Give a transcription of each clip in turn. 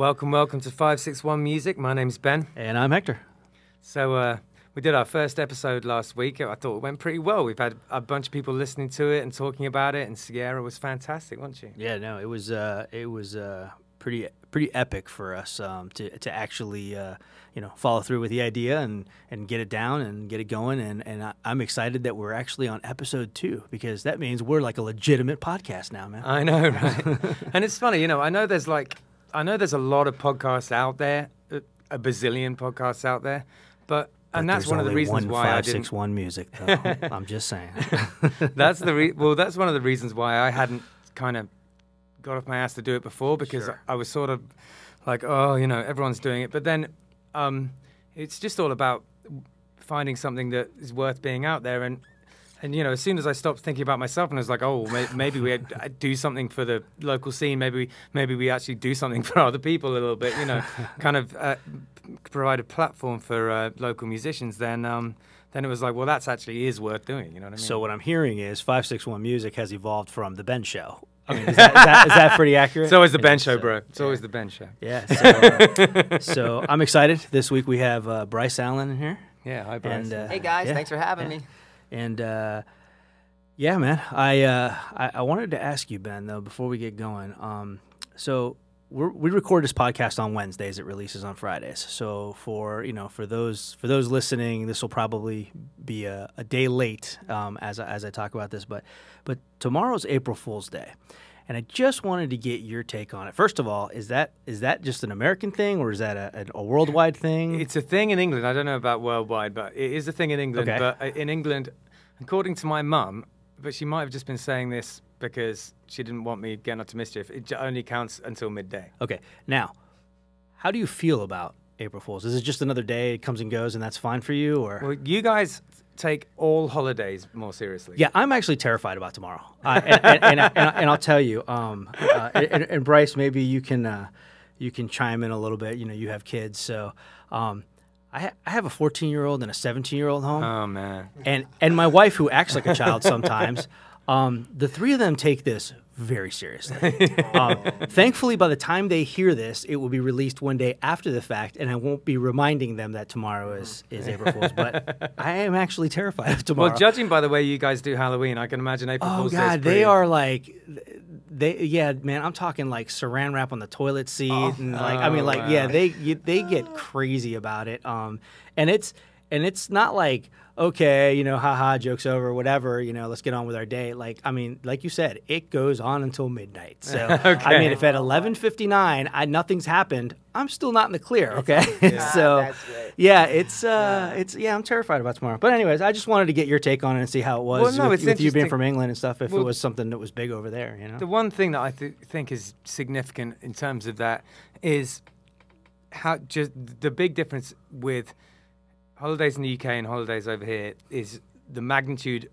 Welcome, welcome to 561 Music. My name's Ben. And I'm Hector. So, uh, we did our first episode last week. I thought it went pretty well. We've had a bunch of people listening to it and talking about it, and Sierra was fantastic, wasn't she? Yeah, no, it was uh, it was uh, pretty pretty epic for us um, to to actually uh, you know follow through with the idea and and get it down and get it going. And and I, I'm excited that we're actually on episode two because that means we're like a legitimate podcast now, man. I know, right? and it's funny, you know. I know there's like, I know there's a lot of podcasts out there, a- a bazillion podcasts out there, but. And But that's one of the reasons one why I five, didn't. six, one music. Though. I'm just saying. that's the re- well. That's one of the reasons why I hadn't kind of got off my ass to do it before because Sure. I was sort of like, oh, you know, everyone's doing it. But then um, it's just all about finding something that is worth being out there. And and you know, as soon as I stopped thinking about myself and I was like, oh, may- maybe we had- I'd do something for the local scene. Maybe we, maybe we actually do something for other people a little bit. You know, kind of uh, provide a platform for uh, local musicians. Then. Um, then it was like, well, that's actually is worth doing. You know what I mean? so what I'm hearing is five six one music has evolved from the Ben Show. I mean, is that, is that, is that pretty accurate? It's always the Ben show, so- bro. It's always the Ben show. Yeah. So, uh, so I'm excited. This week we have uh, Bryce Allen in here. Yeah, hi, Bryce. And, uh, Hey guys, yeah, thanks for having yeah. me. And uh, yeah, man, I, uh, I I wanted to ask you, Ben, though, before we get going. Um, so we record this podcast on Wednesdays. It releases on Fridays. So for you know for those for those listening, this will probably be a, a day late um, as as I talk about this. But but tomorrow's April Fool's Day. And I just wanted to get your take on it. First of all, is that is that just an American thing, or is that a, a, worldwide thing? It's a thing in England. I don't know about worldwide, but it is a thing in England. Okay. But uh, in England, according to my mum, but she might have just been saying this because she didn't want me getting up to mischief. It only counts until midday. Okay. Now, how do you feel about April Fools? Is it just another day? It comes and goes, and that's fine for you, or? Well, you guys take all holidays more seriously. yeah, I'm actually terrified about tomorrow, uh, and, and, and, and, and I'll tell you. Um, uh, and, and Bryce, maybe you can uh, you can chime in a little bit. You know, you have kids, so um, I, ha- I have a 14 year old and a 17 year old home. Oh man. and and my wife who acts like a child sometimes um, the three of them take this very seriously um, thankfully by the time they hear this it will be released one day after the fact and i won't be reminding them that tomorrow is, is april fool's but i am actually terrified of tomorrow Well, judging by the way you guys do Halloween, I can imagine April Oh Fool's is God, they are like, they yeah, man. I'm talking like saran wrap on the toilet seat, and like I mean, Oh, like yeah, they you, they get crazy about it. Um, and it's and it's not like okay, you know, haha, jokes over, whatever. You know, let's get on with our day. Like I mean, like you said, it goes on until midnight. So I mean, if at 11:59 I nothing's happened, I'm still not in the clear. Okay, so that's yeah, it's uh, it's yeah, I'm terrified about tomorrow. But anyways, I just wanted to get your take on it and see how it was Well, no, with, it's with you being from England and stuff. If Well- it was something that was big over there, you know. The one thing that I th- think is significant in terms of that is how just the big difference with holidays in the UK and holidays over here is the magnitude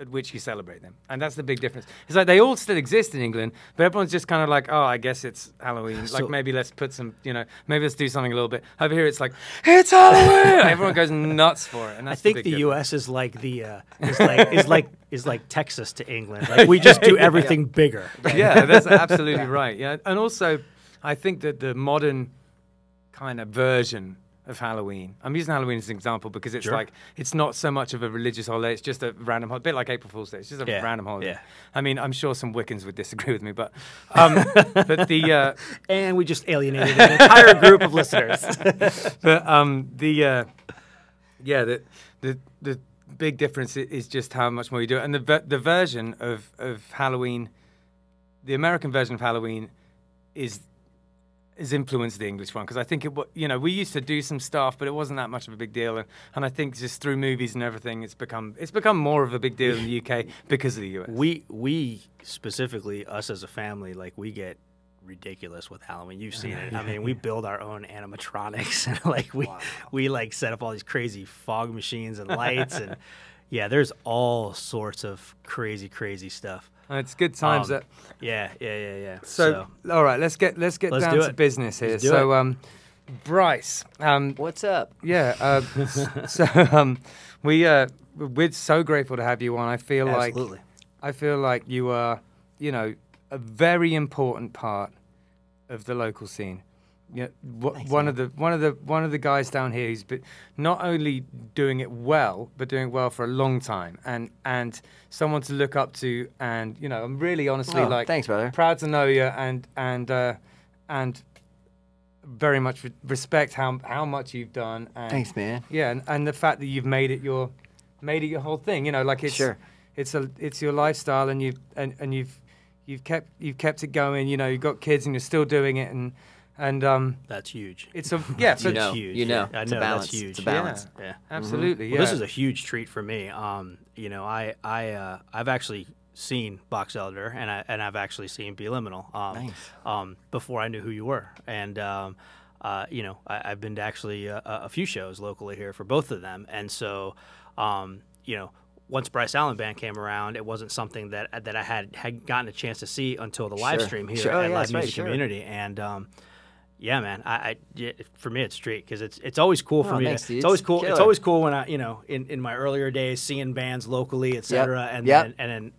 at which you celebrate them, and that's the big difference. It's like they all still exist in England, but everyone's just kind of like, oh, I guess it's Halloween. So- like maybe let's put some, you know, maybe let's do something a little bit. Over here, it's like it's Halloween. Everyone goes nuts for it, and I think big the. U.S. is like the uh, is like is like is like Texas to England. Like we just do everything bigger. yeah, that's absolutely right. Yeah, and also, I think that the modern kind of version of Halloween. I'm using Halloween as an example because it's Sure. like it's not so much of a religious holiday. It's just a random holiday, a bit like April Fool's Day. It's just a Yeah, random holiday. yeah. I mean, I'm sure some Wiccans would disagree with me, but um, but the uh, And we just alienated an entire group of listeners. but um, the uh, yeah, the the the big difference is just how much more you do it, and the the version of of Halloween, the American version of Halloween, is is influenced the English one because I think it you know we used to do some stuff, but it wasn't that much of a big deal, and, and I think just through movies and everything, it's become it's become more of a big deal in the UK because of the US. we we specifically us as a family like we get ridiculous with Halloween. You've seen it. I mean, we build our own animatronics and like we we like set up all these crazy fog machines and lights and yeah, there's all sorts of crazy crazy stuff. And it's good times. Um, that, Yeah, yeah, yeah, yeah. so, all right, let's get let's get Let's down do to it. business here. Let's do So it. um, Bryce, um, What's up? Yeah. Uh, so um, we uh, we're so grateful to have you on. I feel Absolutely. like I feel like you are, you know, a very important part of the local scene. Know, Thanks, one man. of the one of the one of the guys down here who's been not only doing it well, but doing it well for a long time, and and someone to look up to. And you know, I'm really honestly Oh, like thanks, brother. proud to know you, and and uh, and very much re- respect how how much you've done. And, Thanks, man. Yeah, and, and the fact that you've made it your made it your whole thing. You know, like it's Sure. it's a it's your lifestyle, and you and, and you've you've kept you've kept it going. You know, you've got kids, and you're still doing it, and and um, That's huge. it's a yeah, so You know, huge. you know, I it's know a that's balance. huge. It's a balance. Yeah. absolutely. Well, Yeah, this is a huge treat for me. Um, you know, I I uh, I've actually seen Box Elder and I and I've actually seen Be Liminal. Um, Nice. um, before I knew who you were, and um, uh, you know, I, I've been to actually a, a few shows locally here for both of them, and so, um, you know. Once Bryce Allen Band came around, it wasn't something that that I had had gotten a chance to see until the live Sure. stream here Sure. Oh, at yeah, Live that's right, Music sure. Community, and um, yeah, man. I, I yeah, for me it's street because it's it's always cool for Oh, me. thanks, to, it's always cool. It's always cool when I you know in, in my earlier days seeing bands locally, etc. And Yep. then and then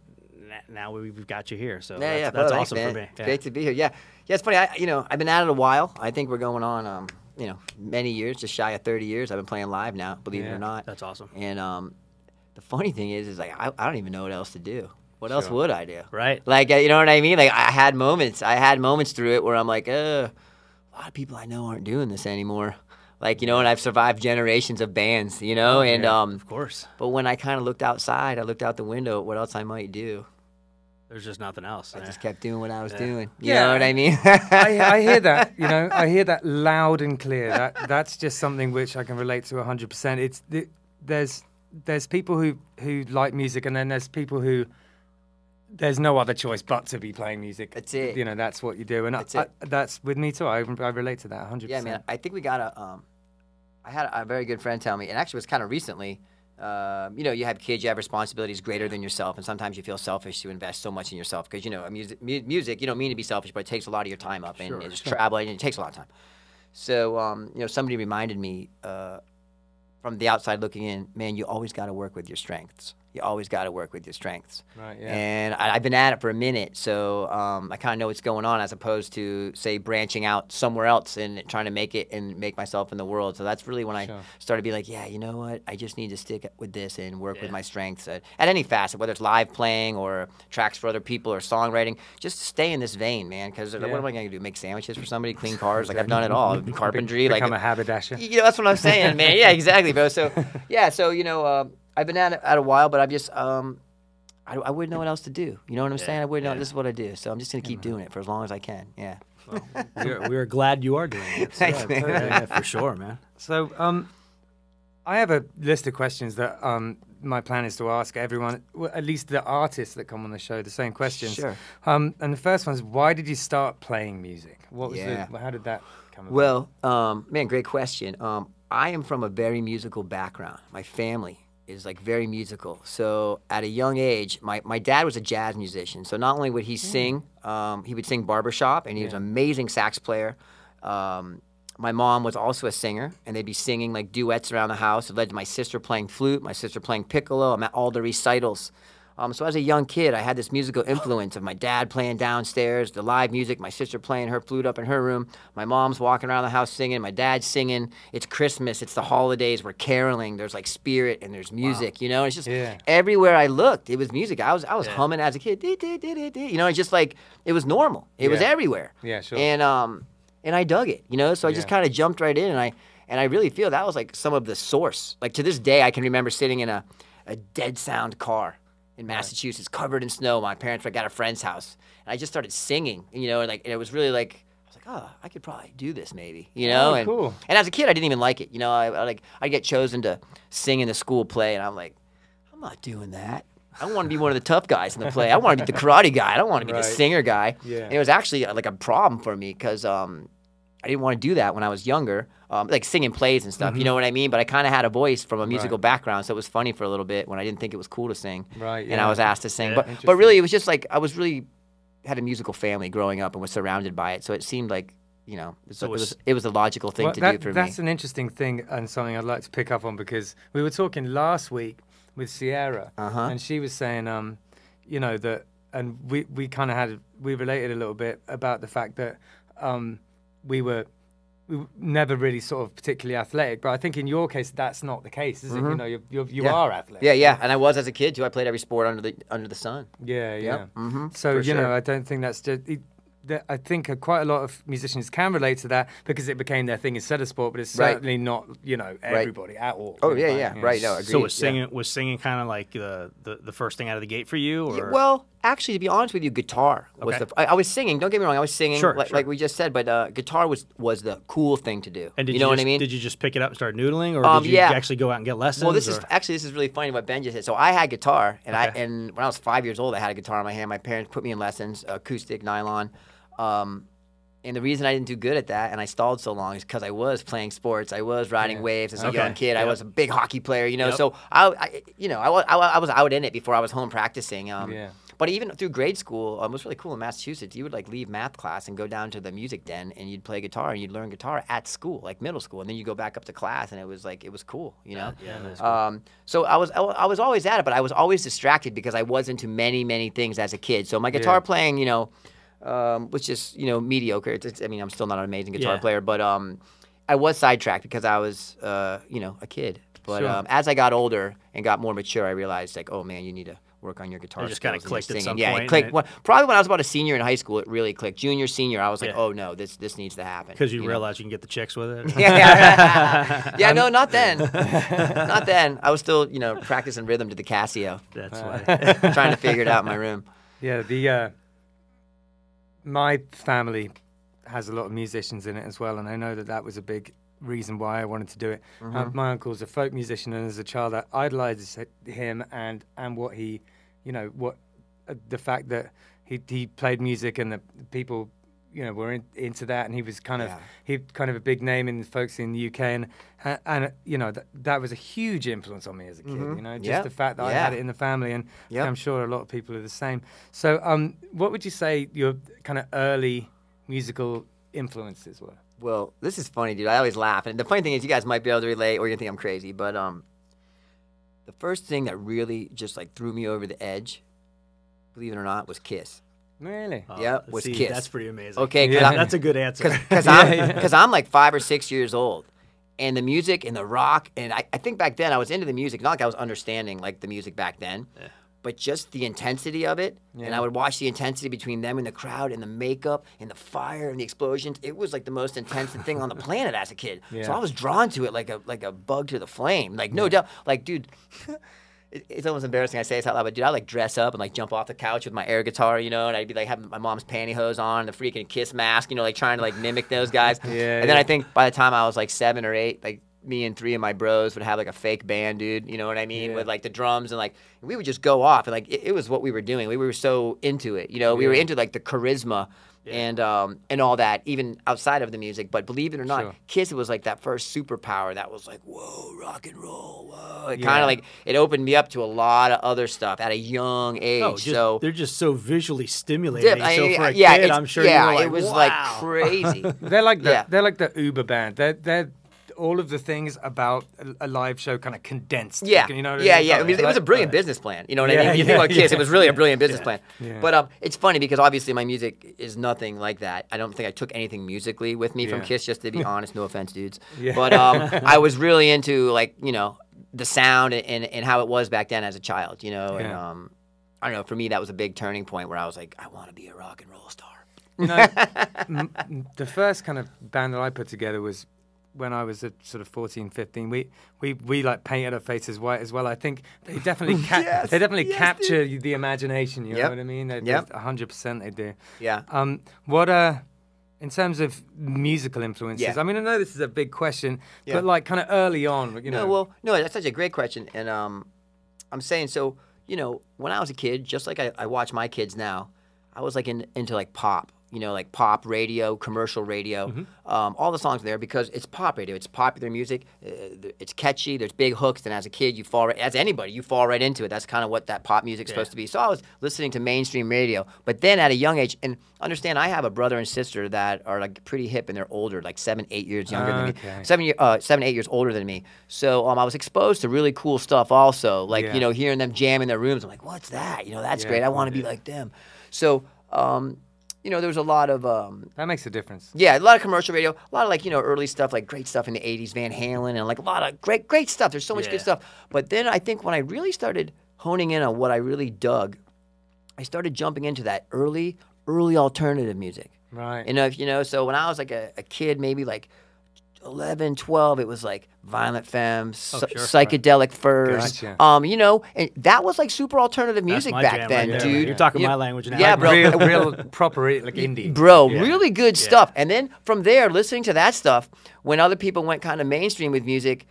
now we- we've got you here, so Yeah, that's, yeah, that's thanks, awesome man. for me. It's Yeah. great to be here. Yeah, yeah. It's funny. I, you know, I've been at it a while. I think we're going on, um, you know, many years, just shy of thirty years. I've been playing live now, believe it or not. That's awesome. And um, the funny thing is, is like I, I don't even know what else to do. What else would I do? Right. Like uh, you know what I mean? Like I had moments. I had moments through it where I'm like, uh, a lot of people I know aren't doing this anymore. Like you know, and I've survived generations of bands. You know, and yeah, um, Of course. but when I kind of looked outside, I looked out the window at what else I might do. There's just nothing else. I eh? just kept doing what I was Yeah. doing. You Yeah. know what I mean? I, I hear that, you know, I hear that loud and clear. That that's just something which I can relate to 100%. It's the, there's there's people who who like music, and then there's people who there's no other choice but to be playing music. That's it. You know, that's what you do, and That's I. I, that's with me too. I, I relate to that 100%. Yeah, man. I think we got a. Um, I had a very good friend tell me, and actually it was kind of recently. Um, you know, you have kids, you have responsibilities greater than yourself, and sometimes you feel selfish to invest so much in yourself because you know, music, mu- music. You don't mean to be selfish, but it takes a lot of your time up, and, Sure, just traveling, and it takes a lot of time. So, um, you know, somebody reminded me uh, from the outside looking in, man, you always got to work with your strengths. You always got to work with your strengths. Right, yeah. And I, I've been at it for a minute, so um, I kind of know what's going on as opposed to, say, branching out somewhere else and trying to make it and make myself in the world. So that's really when Sure. I started to be like, yeah, you know what? I just need to stick with this and work with my strengths at, at any facet, whether it's live playing or tracks for other people or songwriting. Just stay in this vein, man. Because Yeah. what am I going to do? Make sandwiches for somebody? Clean cars? Like I've done it all. Carpentry? like Become a haberdasher. you know, that's what I'm saying, man. Yeah, exactly, bro. So, yeah, so you know, uh, I've been at it at a while, but I've just, um, I, I wouldn't know what else to do. You know what I'm saying? I wouldn't know. This is what I do. So I'm just gonna keep doing it for as long as I can. Yeah. we're, we're glad you are doing it. So, Thanks, man. yeah, yeah, for sure, man. So, um, I have a list of questions that um, my plan is to ask everyone, well, at least the artists that come on the show, the same questions. Sure. Um, and the first one is, why did you start playing music? What was Yeah. the, how did that come about? Well, um, man, great question. Um, I am from a very musical background. My family is like very musical. So at a young age, my, my dad was a jazz musician. So not only would he sing, um, he would sing barbershop, and he was an amazing sax player. Um, my mom was also a singer, and they'd be singing like duets around the house. It led to my sister playing flute, my sister playing piccolo. I'm at all the recitals. Um, so as a young kid, I had this musical influence of my dad playing downstairs, the live music, my sister playing her flute up in her room, my mom's walking around the house singing, my dad's singing. It's Christmas, it's the holidays, we're caroling. There's like spirit and there's music, you know. It's just Yeah. everywhere I looked, it was music. I was I was Yeah. humming as a kid, dee, dee, dee, you know. It's just like it was normal. It was everywhere. Yeah, sure. And um, and I dug it, you know. So I just kind of jumped right in, and I and I really feel that was like some of the source. Like to this day, I can remember sitting in a a dead sound car in Massachusetts, covered in snow. My parents were like, at a friend's house, and I just started singing, you know, and like and it was really like. I was like, oh, I could probably do this, maybe, you know. Oh, and, cool. and as a kid, I didn't even like it, you know. I, I like I get chosen to sing in the school play, and I'm like, I'm not doing that. I want to be one of the tough guys in the play. I want to be the karate guy. I don't want to be Right. the singer guy. Yeah. And it was actually like a problem for me because um, I didn't want to do that when I was younger, um, like singing plays and stuff. You know what I mean? But I kind of had a voice from a musical Mm-hmm. Right. background, so it was funny for a little bit when I didn't think it was cool to sing. Right, And I was asked to sing, Yeah, but but really, it was just like I was really had a musical family growing up and was surrounded by it, so it seemed like you know it was, So it was, was- it was a logical thing Well, to that- do for that's me. That's an interesting thing and something I'd like to pick up on because we were talking last week with Sierra, Uh-huh. and she was saying, um, you know, that, and we, we kind of had, we related a little bit about the fact that um, we were we were never really sort of particularly athletic. But I think in your case, that's not the case, is it? You know, you're, you're, you Mm-hmm. Yeah. are athletic. Yeah, yeah, and I was as a kid too. I played every sport under the under the sun. Yeah, yeah. mhm, So for you know. I don't think that's just. It, I think uh, quite a lot of musicians can relate to that because it became their thing instead of sport, but it's Right. certainly not, you know, everybody at all. Oh you yeah, know, yeah, like, right. No, agreed. So was yeah. singing was singing kind of like the, the the first thing out of the gate for you, or Yeah, well, actually, to be honest with you, guitar was Okay. the. I, I was singing. Don't get me wrong. I was singing, Sure, like, sure. like we just said. But uh, guitar was was the cool thing to do. and did you know what just, I mean? Did you just pick it up and start noodling, or Um, did you yeah. actually go out and get lessons? well, this is or- actually this is really funny what Ben just said. So I had guitar, and I Okay. and when I was five years old, I had a guitar in my hand. My parents put me in lessons, acoustic, nylon. Um, and the reason I didn't do good at that and I stalled so long is because I was playing sports. I was riding waves as a Okay. young kid. I Yep. was a big hockey player, you know. Yep. So I, I, you know, I, wa- I, wa- I was out in it before I was home practicing. Um, Yeah. But even through grade school, um, it was really cool in Massachusetts. You would like leave math class and go down to the music den and you'd play guitar and you'd learn guitar at school, like middle school, and then you go back up to class and it was like it was cool, you know. yeah, that's Um, so I was I I was always at it, but I was always distracted because I was into many many things as a kid. So my guitar Yeah. playing, you know, um, was just you know mediocre. It's, it's- I mean, I'm still not an amazing guitar Yeah. player, but um, I was sidetracked because I was uh, you know a kid. But Sure. um, as I got older and got more mature, I realized like, oh man, you need to work on your guitar. It just kinda skills and your clicked at singing. some yeah, point it clicked. it- When- probably when I was about a senior in high school, it really clicked. Junior, senior, I was like, Yeah. oh no, this this needs to happen. because you, know? realize you can get the chicks with it. yeah, yeah. yeah, no, not then. not then. I was still, you know, practicing rhythm to the Casio, That's Uh, why. trying to figure it out in my room. Yeah, the uh, my family has a lot of musicians in it as well, and I know that that was a big reason why I wanted to do it. Uh, my uncle's a folk musician, and as a child, I idolized him and and what he, you know, what uh, the fact that he he played music and the people. You know, were in, into that, and he was kind of Yeah. he kind of a big name in the folks in the UK, and and, and you know that that was a huge influence on me as a kid. You know, just Yeah. the fact that I had it in the family, and Yep. I'm sure a lot of people are the same. So, um, what would you say your kind of early musical influences were? Well, this is funny, dude. I always laugh, and the funny thing is, you guys might be able to relate, or you think I'm crazy. But um, the first thing that really just like threw me over the edge, believe it or not, was Kiss. Really? Oh, Yeah, was see, Kiss. That's pretty amazing. Okay, Yeah. That's a good answer. because Yeah, I'm yeah. I'm like five or six years old, and the music and the rock, and I, I think back then I was into the music. Not like I was understanding like the music back then, but just the intensity of it. And I would watch the intensity between them and the crowd, and the makeup, and the fire, and the explosions. It was like the most intense thing on the planet as a kid. So I was drawn to it like a like a bug to the flame. Like no doubt, like dude. It's almost embarrassing I say this out loud, but dude, I like dress up and like jump off the couch with my air guitar, you know, and I'd be like having my mom's pantyhose on, the freaking kiss mask, you know, like trying to like mimic those guys. Yeah, And then. I think by the time I was like seven or eight, like me and three of my bros would have like a fake band, dude. You know what I mean? Yeah. With like the drums and like we would just go off and like it, it was what we were doing. We were so into it, you know. We were into like the charisma. And um and all that, even outside of the music, but believe it or not, Sure. Kiss was like that first superpower that was like, whoa, rock and roll, whoa. It kind of like it opened me up to a lot of other stuff at a young age. Oh, just, so they're just so visually stimulating. Dip- I- so for a yeah, kid, I'm sure yeah, you were like, it was wow. like crazy. They're like the Yeah. they're like the Uber band. They're they're all of the things about a, a live show kind of condensed. Yeah, you know. what I yeah, mean? yeah. I mean, it was a Like- brilliant business plan. You know what I mean? You yeah, think about Kiss, yeah. it was really a brilliant business plan. Yeah. But um, it's funny because obviously my music is nothing like that. I don't think I took anything musically with me from Kiss, just to be honest. No offense, dudes. Yeah. But um, I was really into like you know the sound and, and, and how it was back then as a child. You know, and um, I don't know. For me, that was a big turning point where I was like, I want to be a rock and roll star. You know, m- the first kind of band that I put together was when I was at sort of 14, 15. We we we like painted our faces white as well. I think they definitely ca- Yes, they definitely yes, capture the imagination. You Yep. know what I mean? They, Yep. hundred percent they do. Yeah. Um, what uh, in terms of musical influences? Yeah. I mean, I know this is a big question, Yeah. but like kind of early on, you know. No, well, no, that's such a great question, and um, I'm saying so. You know, when I was a kid, just like I, I watch my kids now, I was like in, into like pop. You know, like pop radio, commercial radio, um, all the songs there because it's pop radio. It's popular music. Uh, it's catchy. There's big hooks, and as a kid, you fall right, as anybody, you fall right into it. That's kind of what that pop music's supposed to be. So I was listening to mainstream radio, but then at a young age, and understand, I have a brother and sister that are like pretty hip and they're older, like seven, eight years younger than me Okay. seven year, uh, seven, eight years older than me. So um, I was exposed to really cool stuff also, like Yeah. you know, hearing them jam in their rooms. I'm like, what's that? You know, that's Yeah, great. I want to be like them. So um, you know, there was a lot of um, That makes a difference. yeah, a lot of commercial radio, a lot of like you know early stuff, like great stuff in the '80s, Van Halen, and like a lot of great great stuff. There's so much Yeah. good stuff. But then I think when I really started honing in on what I really dug, I started jumping into that early early alternative music. Right. You know, if you know, so when I was like a, a kid, maybe like 11, 12, it was like Violent Femmes, Oh, sure. psychedelic furs, Gotcha. um, you know, and that was like super alternative music back jam then, right there, dude. man. You're talking You- my language now. Yeah, Like bro. Real, real proper, like indie. Bro, Yeah. really good Yeah. stuff. And then from there, listening to that stuff, when other people went kind of mainstream with music,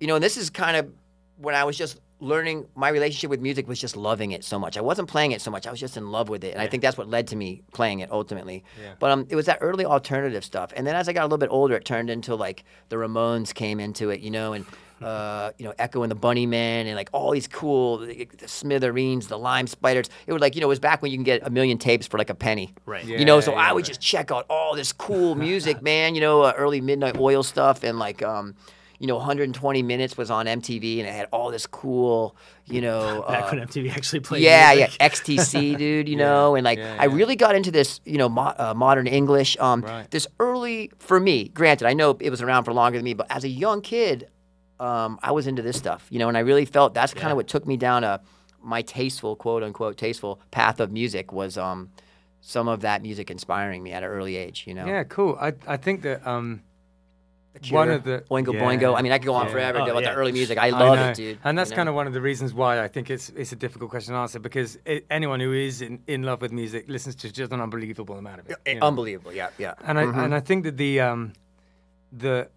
you know, and this is kind of when I was just learning my relationship with music was just loving it so much. I wasn't playing it so much. I was just in love with it. And I think that's what led to me playing it ultimately. Yeah. But um, it was that early alternative stuff. And then as I got a little bit older, it turned into like the Ramones came into it, you know, and uh, you know, Echo and the Bunnymen and like all these cool the, the Smithereens, the Lime Spiders. It was like, you know, it was back when you can get a million tapes for like a penny. Right. You know, so Yeah, I would right. just check out all this cool music, man. You know, uh, early Midnight Oil stuff and like, um, you know, 120 Minutes was on MTV and it had all this cool, you know, Back uh, when MTV actually played. yeah, yeah. XTC, dude. You know, and like yeah, I really got into this, you know, mo- uh, modern English. Um, Right. this early for me. Granted, I know it was around for longer than me, but as a young kid, um, I was into this stuff. You know, and I really felt that's kind Yeah. of what took me down a my tasteful, quote unquote, tasteful path of music was um, some of that music inspiring me at an early age. You know, Yeah, cool. I I think that um The one of the- Oingo yeah, Boingo. I mean, I could go on yeah. forever Oh, about yeah. the early music. I I love know. it, dude. And that's you kind of one of the reasons why I think it's it's a difficult question to answer because it, anyone who is in, in love with music listens to just an unbelievable amount of it. you know? unbelievable. Yeah, yeah. And I Mhm. and I think that the um the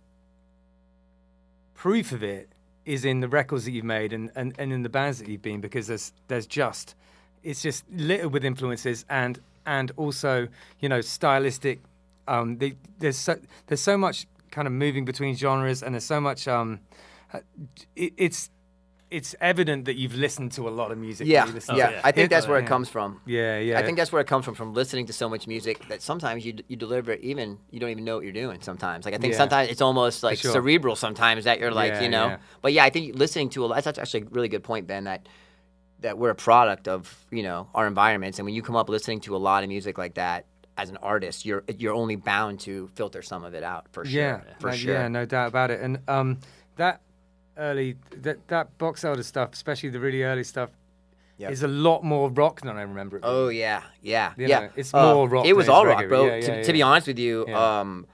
proof of it is in the records that you've made and, and, and in the bands that you've been because there's there's just it's just littered with influences and and also you know stylistic um the, there's so there's so much kind of moving between genres and there's so much um it, it's it's evident that you've listened to a lot of music. Yeah, you listen yeah. to yeah. I think that's where it comes from. Yeah, yeah. I think that's where it comes from, from listening to so much music that sometimes you, you deliver it even, you don't even know what you're doing sometimes. Like, I think Yeah. sometimes it's almost like sure. cerebral sometimes that you're like, Yeah, you know. yeah. But yeah, I think listening to a lot, that's actually a really good point, Ben, that that we're a product of, you know, our environments. And when you come up listening to a lot of music like that, as an artist, you're you're only bound to filter some of it out for sure. Yeah, for uh, sure. Yeah, no doubt about it. And um, that early that that box elder stuff, especially the really early stuff, Yep. is a lot more rock than I remember it. being. Oh yeah, yeah, You yeah. know, it's Uh, more rock It was all rock, bro. yeah, to, yeah, to be honest with you, Yeah. um,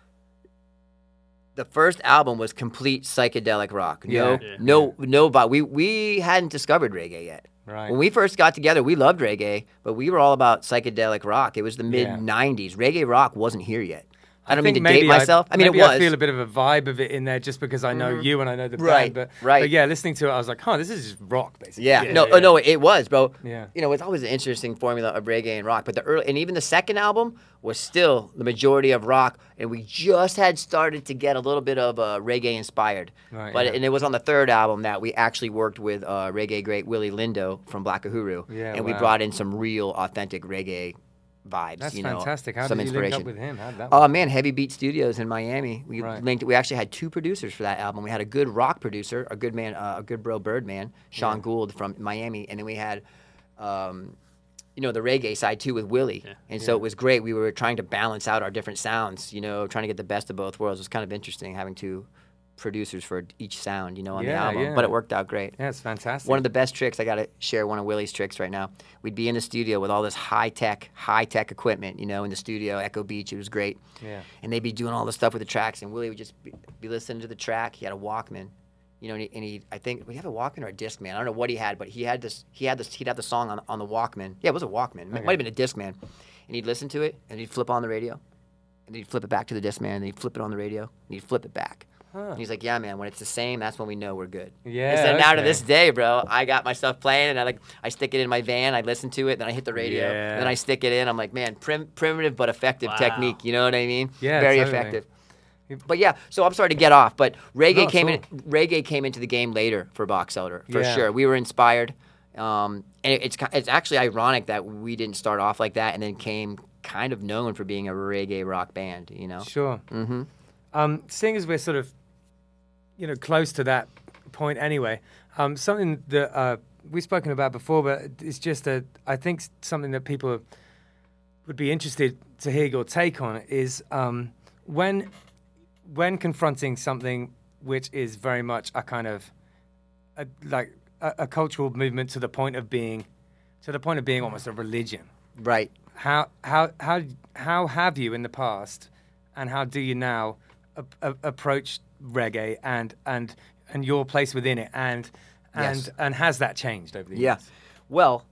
the first album was complete psychedelic rock. No, Yeah. Yeah. no, no. But we we hadn't discovered reggae yet. Right. When we first got together, we loved reggae, but we were all about psychedelic rock. It was the mid Yeah. think Reggae rock wasn't here yet. I don't mean to think maybe date myself. I, mean, it maybe was. I feel a bit of a vibe of it in there just because I know you and I know the Right, band. But, right. but yeah, listening to it, I was like, huh, this is just rock, basically. Yeah, Yeah, no, yeah, oh, no, it was, bro. Yeah. You know, it's always an interesting formula of reggae and rock. But the early, and even the second album was still the majority of rock, and we just had started to get a little bit of uh, reggae inspired. Right, but yeah. and it was on the third album that we actually worked with uh, reggae great Willie Lindo from Black Uhuru, Yeah, and we brought in some real authentic reggae vibes. That's you know, fantastic. How some did you link inspiration. up with him? How did that Oh work? man, Heavy Beat Studios in Miami. We Right. linked. We actually had two producers for that album. We had a good rock producer, a good man, uh, a good bro Birdman, Sean Gould from Miami, and then we had, um, you know, the reggae side too with Willie. Yeah. And so it was great. We were trying to balance out our different sounds. You know, trying to get the best of both worlds. It was kind of interesting having two producers for each sound. You know, on the album, yeah. but it worked out great. Yeah, it's fantastic. One of the best tricks, I got to share one of Willie's tricks right now. We'd be in the studio with all this high tech, high tech equipment, you know, in the studio, Echo Beach, it was great. Yeah. And they'd be doing all the stuff with the tracks, and Willie would just be, be listening to the track. He had a Walkman, you know, and he, and he I think, we have a Walkman or a Discman? I don't know what he had, but he had this, he had this, he'd have the song on, on the Walkman. Yeah, it was a Walkman. It might have been a Discman. And he'd listen to it, and he'd flip on the radio, and he'd flip it back to the Discman, and he'd flip it on the radio, and he'd flip it back. Huh. He's like, yeah, man, when it's the same, that's when we know we're good. Yeah, And so now to this day, bro, I got my stuff playing, and I like I stick it in my van. I listen to it, then I hit the radio, Yeah. then I stick it in. I'm like, man, prim- primitive but effective Wow. technique. You know what I mean? Yeah, very totally. effective. But yeah, so I'm sorry to get off, but reggae No, came in. Reggae came into the game later for Box Elder for Yeah. sure. We were inspired, um, and it, it's it's actually ironic that we didn't start off like that and then came kind of known for being a reggae rock band. You know? Sure. Mm-hmm. Um, seeing as we're sort of, you know, close to that point anyway, um, something that uh, we've spoken about before, but it's just a, I think something that people would be interested to hear your take on is um, when when confronting something which is very much a kind of a, like a, a cultural movement to the point of being to the point of being almost a religion. Right. How how how how have you in the past, and how do you now a, a, approach reggae and and and your place within it and and Yes. and has that changed over the years? Yeah. Well,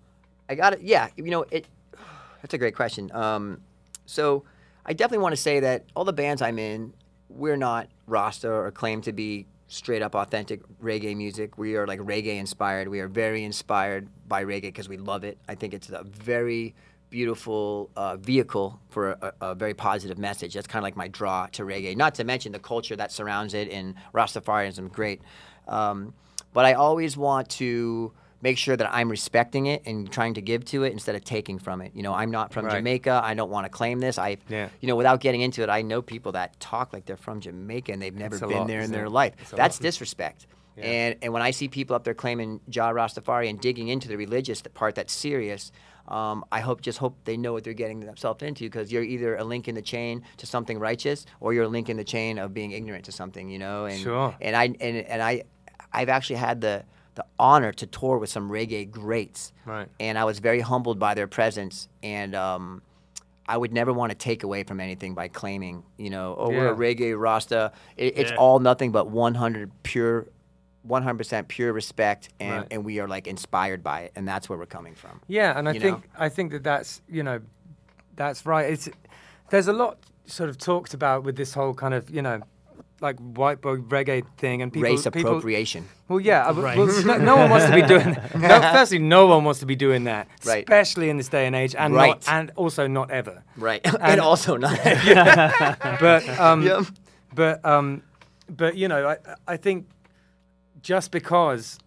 I got it. Yeah. You know, it. That's a great question. Um, so I definitely want to say that all the bands I'm in, we're not Rasta or claim to be straight up authentic reggae music. We are like reggae inspired. We are very inspired by reggae because we love it. I think it's a very beautiful uh, vehicle for a, a very positive message. That's kind of like my draw to reggae. Not to mention the culture that surrounds it and Rastafarianism, great. Um, but I always want to make sure that I'm respecting it and trying to give to it instead of taking from it. You know, I'm not from Right. Jamaica. I don't want to claim this. I, Yeah. you know, without getting into it, I know people that talk like they're from Jamaica and they've never been lot, there in their it? life. It's That's disrespect. And and when I see people up there claiming Jah Rastafari and digging into the religious the part that's serious, um, I hope just hope they know what they're getting themselves into because you're either a link in the chain to something righteous or you're a link in the chain of being ignorant to something. You know, and Sure. and I and, and I I've actually had the the honor to tour with some reggae greats, Right. and I was very humbled by their presence and. Um, I would never want to take away from anything by claiming, you know, oh, we're a reggae Rasta. It, it's Yeah. all nothing but 100 pure, 100% pure respect, and, Right. and we are like inspired by it, and that's where we're coming from. Yeah, and I think know? I think that that's you know, that's right. It's there's a lot sort of talked about with this whole kind of you know, like white boy reggae thing and people Race people. appropriation. Well, yeah, uh, Right. well, no, no one wants to be doing. No, firstly, no one wants to be doing that, Right. especially in this day and age, and Right. not, and also not ever. Right. and, also not. yeah But um, Yep. but um, but you know, I I think just because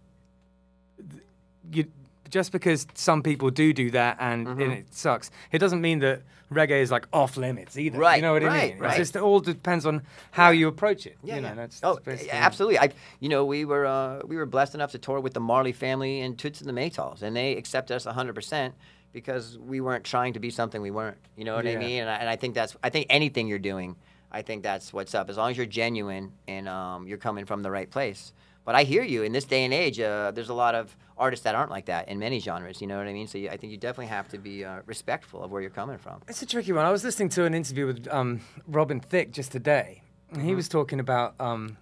you just because some people do do that and, Mm-hmm. and it sucks, it doesn't mean that reggae is like off limits either. Right, You know what I mean? right. It's just it all depends on how you approach it. Yeah, you know, yeah. that's, oh, that's basically- absolutely. I, you know, we were uh, we were blessed enough to tour with the Marley family and Toots and the Maytals, and they accepted us 100 percent because we weren't trying to be something we weren't. You know what I mean? And I, and I think that's I think anything you're doing, I think that's what's up. As long as you're genuine and um, you're coming from the right place. But I hear you. In this day and age, uh, there's a lot of artists that aren't like that in many genres. You know what I mean? So you, I think you definitely have to be uh, respectful of where you're coming from. It's a tricky one. I was listening to an interview with um, Robin Thicke just today, and he was talking about, um,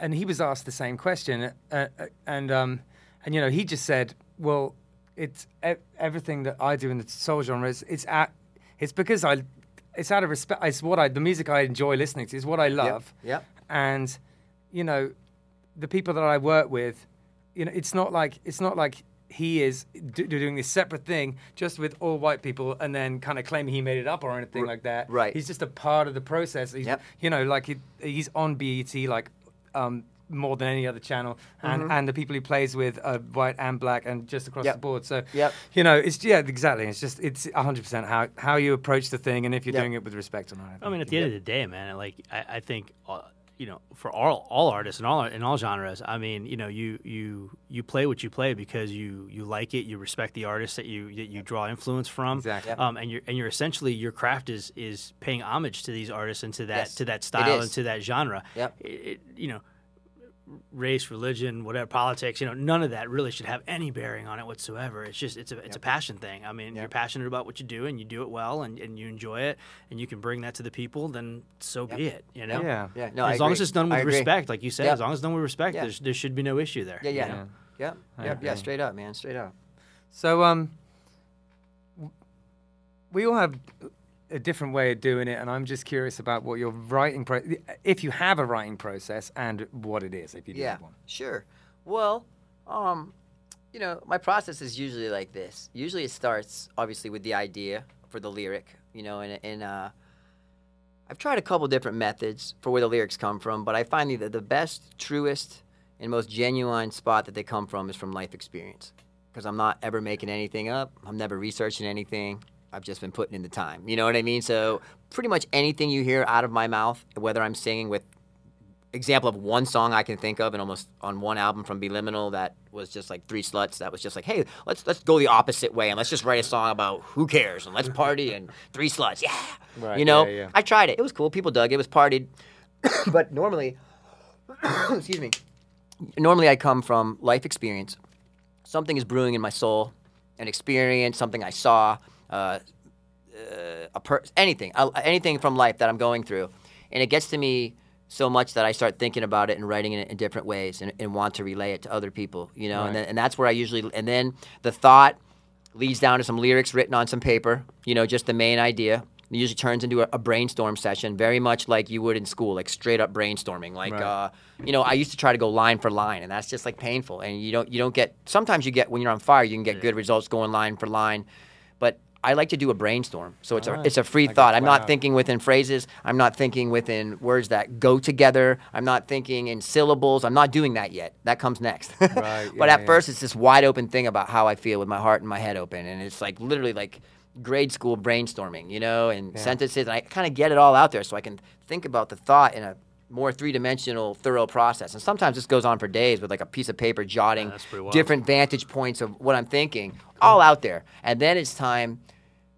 and he was asked the same question, uh, uh, and um, and you know he just said, well, it's e- everything that I do in the soul genre is it's at, it's because I, it's out of respect. It's what I the music I enjoy listening to. It's what I love, Yep. and you know, the people that I work with, you know, it's not like it's not like he is do, doing this separate thing just with all white people and then kind of claiming he made it up or anything like that. right. He's just a part of the process. He's, Yep. You know, like he, he's on BET like um, more than any other channel, and and the people he plays with are white and black and just across Mm-hmm. Yep. the board. So Yep. you know, it's yeah, exactly. It's just it's 100 percent how how you approach the thing and if you're Yep. doing it with respect or not. I mean, at the end of the day, man, like I, I think, uh, you know, for all all artists and all in all genres, I mean, you know, you you you play what you play because you you like it, you respect the artists that you that you draw influence from, Exactly. Um, and you're and you're essentially your craft is is paying homage to these artists and to that Yes, to that style and to that genre. Yep. It, it, you know. Race, religion, whatever, politics, you know, none of that really should have any bearing on it whatsoever. It's just, it's a, it's a passion thing. I mean, you're passionate about what you do and you do it well and, and you enjoy it and you can bring that to the people, then so be it, you know? Yeah. Yeah. No, I as long as it's done with respect, like you said, Yep. as long as it's done with respect, Yeah. there should be no issue there. Yeah, you yeah. know? Yep. I Yep. Yeah. Straight up, man. Straight up. So um, we all have a different way of doing it, and I'm just curious about what your writing pro- if you have a writing process and what it is, if you do Yeah, have one. sure. Well, um, you know, my process is usually like this. Usually, it starts obviously with the idea for the lyric. You know, and and uh, I've tried a couple different methods for where the lyrics come from, but I find that the best, truest, and most genuine spot that they come from is from life experience. Because I'm not ever making anything up. I'm never researching anything. I've just been putting in the time. You know what I mean? So pretty much anything you hear out of my mouth, whether I'm singing with example of one song I can think of, and almost on one album from Beliminal that was just like three sluts. That was just like, hey, let's let's go the opposite way and let's just write a song about who cares and let's party and three sluts, yeah. Right, you know, yeah, yeah. I tried it. It was cool. People dug it. It was partied, but normally, excuse me. Normally, I come from life experience. Something is brewing in my soul, an experience, something I saw, uh, a per- anything, uh, anything from life that I'm going through, and it gets to me so much that I start thinking about it and writing it in different ways and, and want to relay it to other people, you know, and, then, and that's where I usually, and then the thought leads down to some lyrics written on some paper, you know, just the main idea. It usually turns into a, a brainstorm session, very much like you would in school, like straight up brainstorming. Like, Right. uh, you know, I used to try to go line for line, and that's just like painful. And you don't, you don't get. Sometimes you get when you're on fire, you can get good results going line for line, I like to do a brainstorm. So it's a Alright. it's a free Like a thought. I'm not thinking within phrases. I'm not thinking within words that go together. I'm not thinking in syllables. I'm not doing that yet. That comes next. Right, but yeah, at yeah. first, it's this wide open thing about how I feel with my heart and my head open, and it's like literally like grade school brainstorming, you know, and sentences, and I kind of get it all out there, so I can think about the thought in a more three-dimensional, thorough process. And sometimes this goes on for days with like a piece of paper jotting that's pretty wild. different vantage points of what I'm thinking, all out there, and then it's time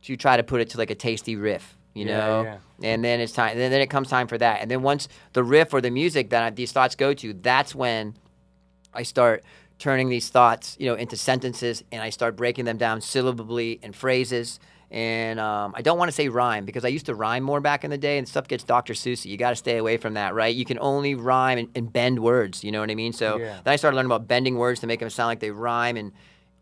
to try to put it to like a tasty riff, you Yeah, know. yeah. And then it's time. Then then it comes time for that. And then once the riff or the music that I, these thoughts go to, that's when I start turning these thoughts, you know, into sentences, and I start breaking them down syllabally and phrases. And um, I don't want to say rhyme because I used to rhyme more back in the day, and stuff gets Dr. Seuss. You got to stay away from that, right? You can only rhyme and, and bend words. You know what I mean? So Yeah. then I started learning about bending words to make them sound like they rhyme and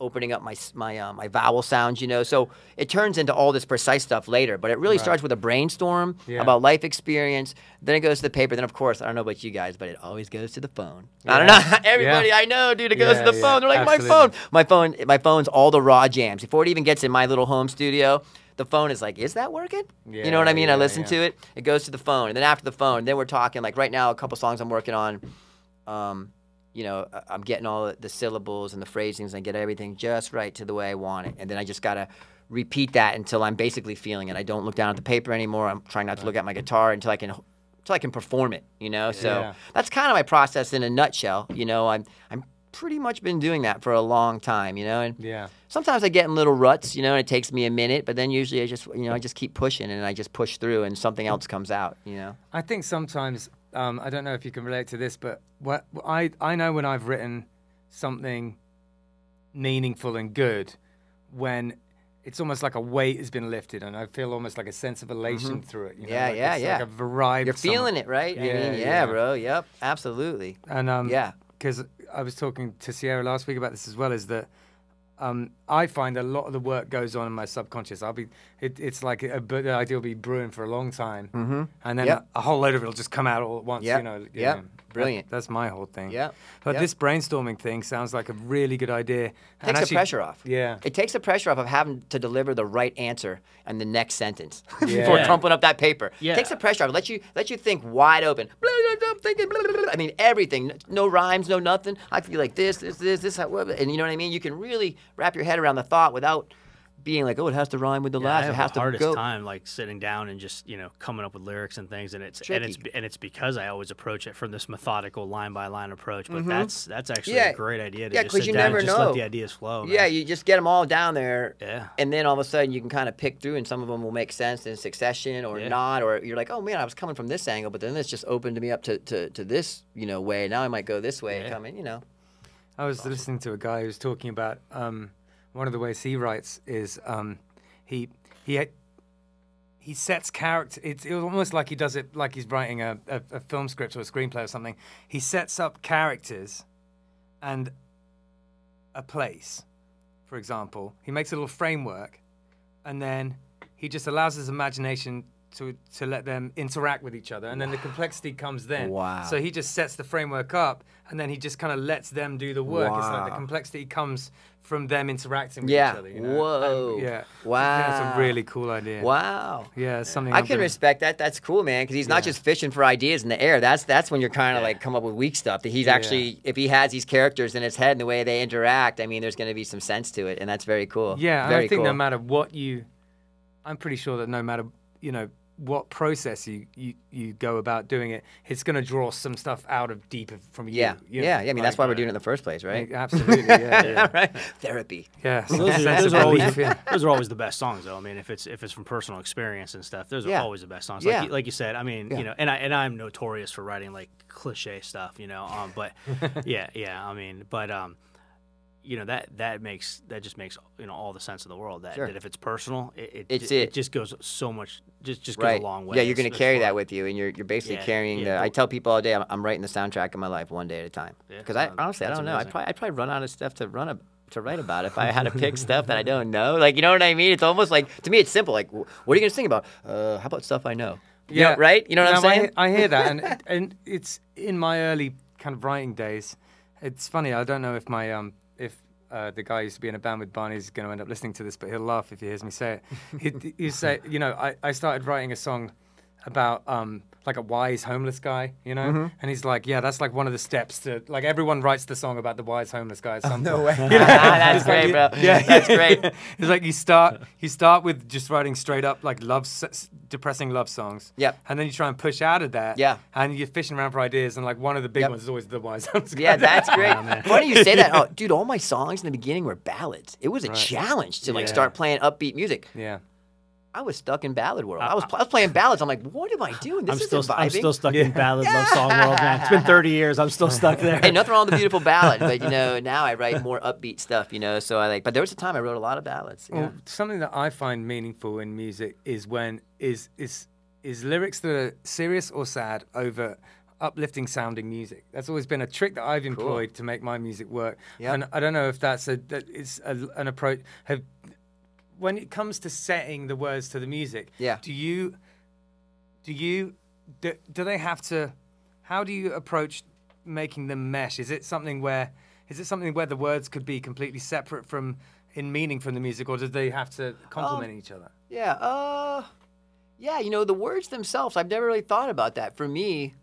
opening up my my uh, my vowel sounds. You know, so it turns into all this precise stuff later. But it really Right. starts with a brainstorm Yeah. about life experience. Then it goes to the paper. Then of course I don't know about you guys, but it always goes to the phone. I don't know. Everybody Yeah. I know, dude, it goes to the yeah. phone. They're like, my phone, my phone, my phone's all the raw jams. Before it even gets in my little home studio, the phone is like, is that working? you know what I Yeah, mean? I listen yeah. to it. It goes to the phone, and then after the phone, then we're talking. Like right now, a couple songs I'm working on. Um, you know, I'm getting all the- syllables and the phrasings, and I get everything just right to the way I want it, and then I just gotta repeat that until I'm basically feeling it. I don't look down at the paper anymore. I'm trying not to look at my guitar until I can until I can perform it. You know, so Yeah. that's kind of my process in a nutshell. You know, I'm I'm pretty much been doing that for a long time. You know, and Yeah. sometimes I get in little ruts. You know, and it takes me a minute, but then usually I just you know I just keep pushing and I just push through, and something mm. else comes out. You know. I think sometimes um, I don't know if you can relate to this, but what I I know when I've written something meaningful and good when it's almost like a weight has been lifted and I feel almost like a sense of elation through it. You know? Mm-hmm. Yeah, like yeah, it's yeah. Like I've arrived You're somewhere. feeling it, right? I Yeah, mean, yeah, yeah. bro. Yep, absolutely. And um, Yeah. because I was talking to Sierra last week about this as well, is that um, I find a lot of the work goes on in my subconscious. I'll be, it, it's like a, the idea will be brewing for a long time, mm-hmm. and then Yep. a, a whole load of it will just come out all at once. Yep. You know, you Yep. know. That- Brilliant. that's my whole thing. Yeah. But Yep. this brainstorming thing sounds like a really good idea. And Takes actually- the pressure off. Yeah. It takes the pressure off of having to deliver the right answer in the next sentence Yeah. before crumpling up that paper. Yeah. Takes the pressure off. Let you let you think wide open. Blah, blah, blah, I'm thinking. blah, blah, blah. I mean everything. No rhymes. No nothing. I feel like this, this, this, this, and you know what I mean. You can really wrap your head around the thought without being like, oh, it has to rhyme with the Yeah, I have it has the to hardest go. time like sitting down and just you know coming up with lyrics and things, and it's and it's and it's because I always approach it from this methodical line by line approach. But that's that's actually Mm-hmm. Yeah. a great idea to Yeah, just 'cause sit you down never and just know. let the ideas flow. man. Yeah, you just get them all down there. Yeah. And then all of a sudden you can kind of pick through, and some of them will make sense in succession or Yeah. not, or you're like, oh man, I was coming from this angle, but then this just opened me up to, to, to this, you know, way. Now I might go this way and Yeah. come in, you know. I was listening to a guy who was talking about um, one of the ways he writes is um, he he he sets character. It's, it's almost like he does it like he's writing a, a, a film script or a screenplay or something. He sets up characters and a place. For example, he makes a little framework, and then he just allows his imagination to to let them interact with each other, and then the complexity comes then. Wow. So he just sets the framework up, and then he just kind of lets them do the work. It's like the complexity comes from them interacting with Yeah. each other. You know? Whoa. And, yeah. Wow. That's a really cool idea. Wow. Yeah, something I I'm can gonna- respect that. That's cool, man. Because he's not just fishing for ideas in the air. That's that's when you're kind of like come up with weak stuff. That he's Yeah. actually, if he has these characters in his head and the way they interact, I mean, there's going to be some sense to it, and that's very cool. Yeah, very I think cool. no matter what you, I'm pretty sure that no matter you know what process you, you, you go about doing it, it's going to draw some stuff out of deep from you. Yeah, you yeah, know, yeah. I mean, that's why we're doing it in the first place, right? Absolutely, yeah, yeah. right. Therapy. yeah. Those are, those are always, yeah. those are always the best songs, though. I mean, if it's if it's from personal experience and stuff, those are Yeah. always the best songs. Yeah. Like, you- like you said, I mean, Yeah. you know, and I and I'm notorious for writing like cliche stuff, you know. Um, but yeah, yeah. I mean, but um, you know that that makes that just makes you know all the sense in the world. That, Sure. that if it's personal, it it, It's ju- it. just goes so much, just just goes a long way. Yeah, you're going to carry fun. that with you, and you're you're basically Yeah, carrying yeah, the. I tell people all day, I'm, I'm writing the soundtrack of my life one day at a time. Yeah, Because I honestly, I don't know. I'd probably, I'd probably run out of stuff to run a, to write about if I had to pick stuff that I don't know. Like, you know what I mean? It's almost like to me, it's simple. Like, what are you going to sing about? Uh, how about stuff I know? You know, right? You know what I'm No, I saying? I, hear that, and and it's in my early kind of writing days. It's funny. I don't know if my um if uh, the guy used to be in a band with Barney going to end up listening to this, but he'll laugh if he hears me say it. He, he say, you know, I, I started writing a song about um like a wise homeless guy, you know, Mm-hmm. and he's like, yeah, that's like one of the steps to like everyone writes the song about the wise homeless guy at some no point. way. That's It's like great, you- bro. Yeah, That's great. it's like you start you start with just writing straight up like love s- depressing love songs. Yep. And then you try and push out of that. Yeah. And you're fishing around for ideas, and like one of the big Yep. ones is always the wise homeless guy. Yeah, that's great. Oh, man. Funny you say that. Oh, dude, all my songs in the beginning were ballads. It was a Right. challenge to like Yeah. start playing upbeat music. yeah. I was stuck in ballad world. I was, I was uh, playing ballads. I'm like, what am I doing? This I'm isn't still vibing. I'm still stuck in ballad love song world, man. It's been 30 years. I'm still stuck there. Hey, nothing wrong with the beautiful ballad, but you know, now I write more upbeat stuff, you know. So I like, but there was a time I wrote a lot of ballads. Yeah. Well, something that I find meaningful in music is when is is is lyrics that are serious or sad over uplifting sounding music. That's always been a trick that I've employed to make my music work. Yeah. And I don't know if that's a that it's a, an approach. Have when it comes to setting the words to the music, Yeah. do you do you do, do they have to how do you approach making them mesh is it something where is it something where the words could be completely separate from in meaning from the music or do they have to complement Um, each other Yeah. Uh, yeah. You know, the words themselves. I've never really thought about that. For me,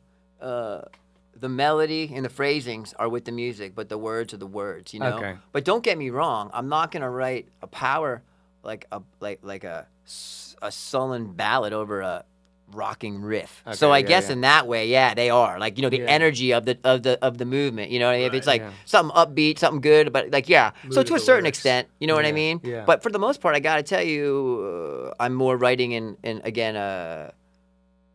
uh, the melody and the phrasings are with the music, but the words are the words. You know. Okay. But don't get me wrong. I'm not gonna write a power like a like like a a sullen ballad over a rocking riff. so I yeah, guess yeah. in that way, yeah, they are like you know the Yeah. energy of the of the of the movement. You know, if it's like something upbeat, something good, but like yeah. so to a certain lyrics. extent, you know what I mean. yeah. But for the most part, I gotta tell you, uh, I'm more writing in in again uh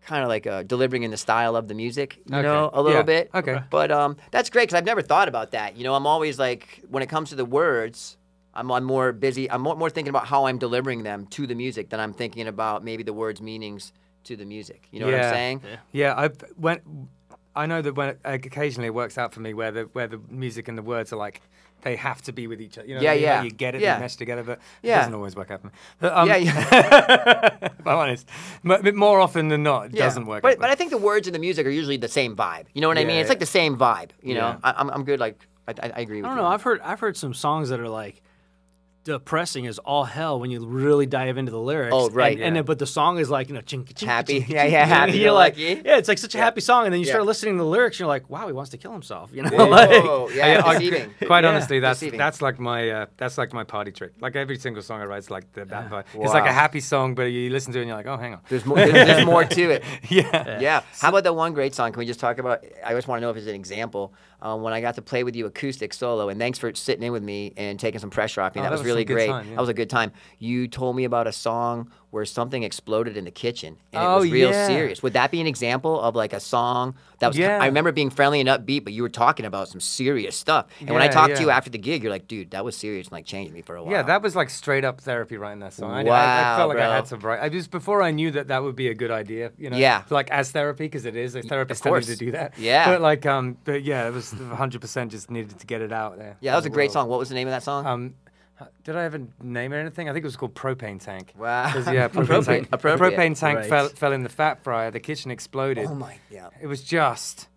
kind of like uh, delivering in the style of the music, you Okay. know, a little bit. Okay. But um, that's great because I've never thought about that. You know, I'm always like, when it comes to the words, I'm, I'm more busy. I'm more, more thinking about how I'm delivering them to the music than I'm thinking about maybe the words' meanings to the music. You know what I'm saying? yeah yeah i when i know that when occasionally it works out for me where the where the music and the words are like they have to be with each other you know Yeah, I mean? Like yeah. you get it Yeah. they mesh together but Yeah. it doesn't always work out for me but, um, Yeah, yeah. if i'm honest but but more often than not it Yeah. doesn't work But, out but I think the words and the music are usually the same vibe. You know what I mean? Yeah, It's like the same vibe. You know, Yeah. I, I'm, I'm good. Like, I, I, I agree with I don't you. know. I've heard I've heard some songs that are like depressing as all hell when you really dive into the lyrics. Oh, right. And, and then, but the song is like you know, chinky, chinky, Happy. chinky, Yeah, yeah, happy You're like, lucky. yeah, it's like such a happy song, and then you Yeah. start listening to the lyrics, and you're like, wow, he wants to kill himself. You know, Whoa, Like- yeah, I- deceiving. Quite Yeah. honestly, that's Deceiving. that's like my uh, that's like my party trick. Like every single song I write is like the, that vibe. It's like a happy song, but you listen to it and you're like, oh, hang on. There's more. There's, there's more to it. yeah. Yeah. How about that one great song? Can we just talk about? I just want to know if it's an example. Um, when I got to play with you acoustic solo, and thanks for sitting in with me and taking some pressure off me. Oh, that, that was was really great. time, yeah. That was a good time. You told me about a song where something exploded in the kitchen, and it Oh, was real yeah. serious. Would that be an example of like a song that was? Yeah. I remember being friendly and upbeat, but you were talking about some serious stuff. And when I Yeah, talked to you after the gig, you're like, "Dude, that was serious and like changed me for a while." Yeah, that was like straight up therapy writing that song. I, I, I Wow, felt like I had to write. I just before I knew that that would be a good idea. You know, Yeah. like as therapy because it is. A therapist you to do that. Yeah. but like um, but yeah, it was 100 percent just needed to get it out there. Yeah, that was a great world. song. What was the name of that song? Um, did I ever name it anything? I think it was called Propane Tank. Wow. 'Cause, yeah, propane Appropriate. tank. Appropriate. Propane tank Right. fell fell in the fat fryer. The kitchen exploded. oh my, yeah. It was just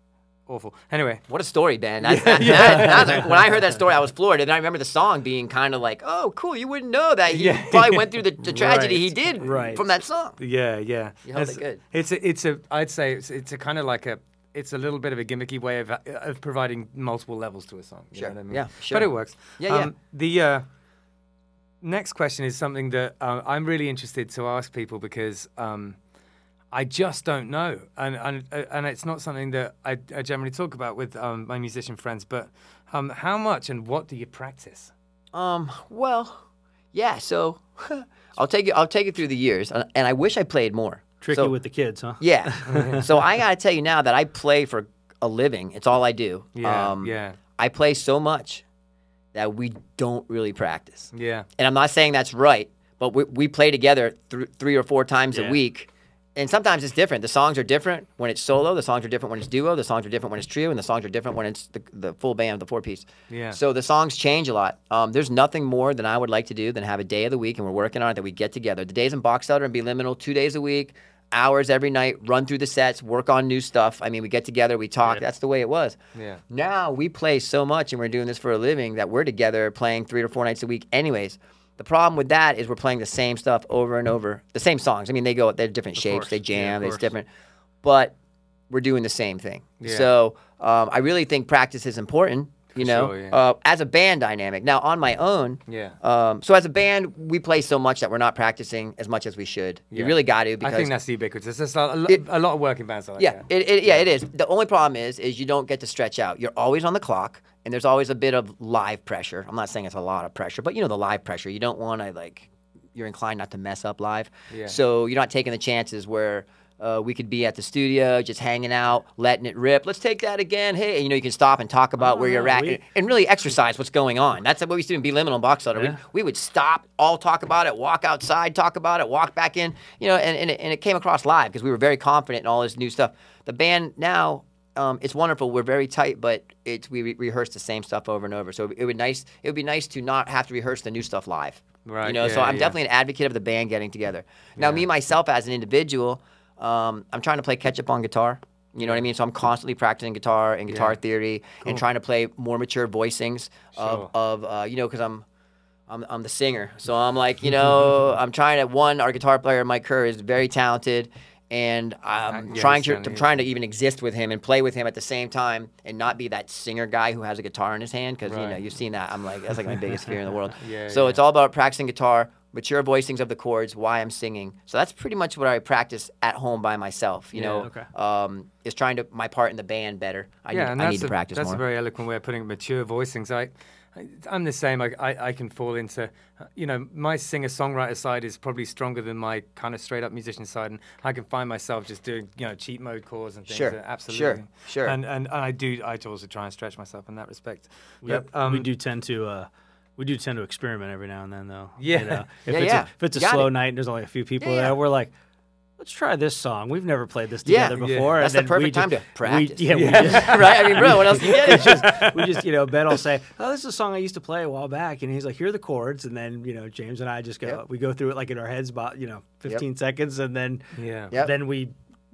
awful. Anyway, What a story, Ben. That's, that, that- that when I heard that story, I was floored. And I remember the song being kind of like, oh, cool. You wouldn't know that. He Yeah. probably went through the, the tragedy he did Right. from that song. Yeah, yeah. You held it's, it good. It's a, it's a, I'd say it's, it's a kind of like a, it's a little bit of a gimmicky way of, of providing multiple levels to a song. You Sure. Know what I mean? Yeah, sure. But it works. Yeah, yeah. The uh, next question is something that uh, I'm really interested to ask people because um, I just don't know, and and uh, and it's not something that I, I generally talk about with um, my musician friends. But um, how much and what do you practice? Um, well, yeah. So I'll take you. I'll take you through the years, and and I wish I played more. Tricky So- with the kids, huh? Yeah. so I gotta tell you now that I play for a living. It's all I do. Yeah, Um, yeah, I play so much that we don't really practice. yeah, And I'm not saying that's right, but we, we play together th- three or four times Yeah. a week. And sometimes it's different. The songs are different when it's solo. The songs are different when it's duo. The songs are different when it's trio, and the songs are different when it's the, the full band, the four piece. Yeah. So the songs change a lot. Um, there's nothing more than I would like to do than have a day of the week, and we're working on it that we get together. The days in Box Elder and Be Liminal, two days a week, hours every night, run through the sets, work on new stuff. I mean, we get together, we talk. Yeah. That's the way it was. yeah. Now we play so much and we're doing this for a living that we're together playing three or four nights a week, anyways. The problem with that is we're playing the same stuff over and over, the same songs. I mean, they go, they're different shapes, course. they Yeah, jam, it's course. different, but we're doing the same thing. Yeah. So um, I really think practice is important. You know, sure, yeah. uh, as a band dynamic. Now on my own, Yeah. Um, so as a band, we play so much that we're not practicing as much as we should. You really got to Because I think that's ubiquitous. There's a, lo- It- a lot of working bands are like yeah, that. it, it, yeah, it is. The only problem is, is you don't get to stretch out. You're always on the clock, and there's always a bit of live pressure. I'm not saying it's a lot of pressure, but you know the live pressure. You don't want to like, you're inclined not to mess up live. Yeah. So you're not taking the chances where. Uh, we could be at the studio, just hanging out, letting it rip. Let's take that again. Hey, and, you know, you can stop and talk about where Oh, you're at we- and, and really exercise what's going on. That's what we used to do in Be Liminal and Box Elder. Yeah. We, we would stop, all talk about it, walk outside, talk about it, walk back in, you know, and, and, it, and it came across live because we were very confident in all this new stuff. The band now, um, it's wonderful. We're very tight, but it's we re- rehearse the same stuff over and over. So it would nice. It would be nice to not have to rehearse the new stuff live. Right, You know, so I'm yeah. definitely an advocate of the band getting together. Now, Yeah. me myself as an individual, um, I'm trying to play catch up on guitar. You know what I mean? So I'm constantly practicing guitar and guitar Yeah. theory and trying to play more mature voicings Sure. of, of uh, you know, because I'm I'm, I'm the singer. So I'm like, you know, I'm trying to one, our guitar player Mike Kerr is very talented and I'm yeah, trying to I'm trying to even exist with him and play with him at the same time and not be that singer guy who has a guitar in his hand because you know you've seen that. I'm like that's like my biggest fear in the world. Yeah, so yeah. it's all about practicing guitar, mature voicings of the chords, why I'm singing. So that's pretty much what I practice at home by myself. You Yeah. know, Okay. um, is trying to my part in the band better. I yeah, need, and I that's need to a, practice That's more. That's a very eloquent way of putting it, mature voicings. I, I, I'm the same. I, I, I can fall into, uh, you know, my singer-songwriter side is probably stronger than my kind of straight-up musician side, and I can find myself just doing, you know, cheat mode chords and things. Sure, uh, sure, absolutely. sure. And, and and I do. I also try and stretch myself in that respect. Yep. But, um, we do tend to uh, we do tend to experiment every now and then, though. Yeah. You know? If Yeah, it's yeah. A, if it's a Got slow it. night and there's only a few people Yeah, there, yeah. we're like, let's try this song. We've never played this Yeah. together Yeah. before. That's and the perfect time just- to practice. We, yeah, Yeah. we just, right? I mean, bro, what else do you get? it's just we just you know Ben will say, "Oh, this is a song I used to play a while back," and he's like, "Here are the chords," and then you know James and I just go Yep. we go through it like in our heads about you know 15 seconds, and then yeah. Yep. then we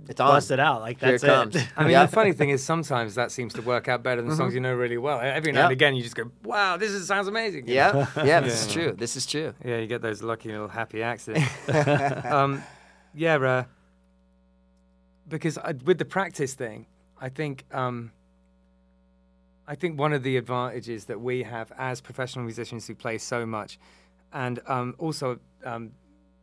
It's on. bust it out like Here that's it comes. I mean, Yeah. the funny thing is sometimes that seems to work out better than songs you know really well. Every now Yep. and again, you just go, "Wow, this is, sounds amazing." know? Yeah, yeah, this is true. This is true. Yeah, you get those lucky little happy accidents. um, yeah, uh, because I, with the practice thing, I think um, I think one of the advantages that we have as professional musicians who play so much, and um, also um,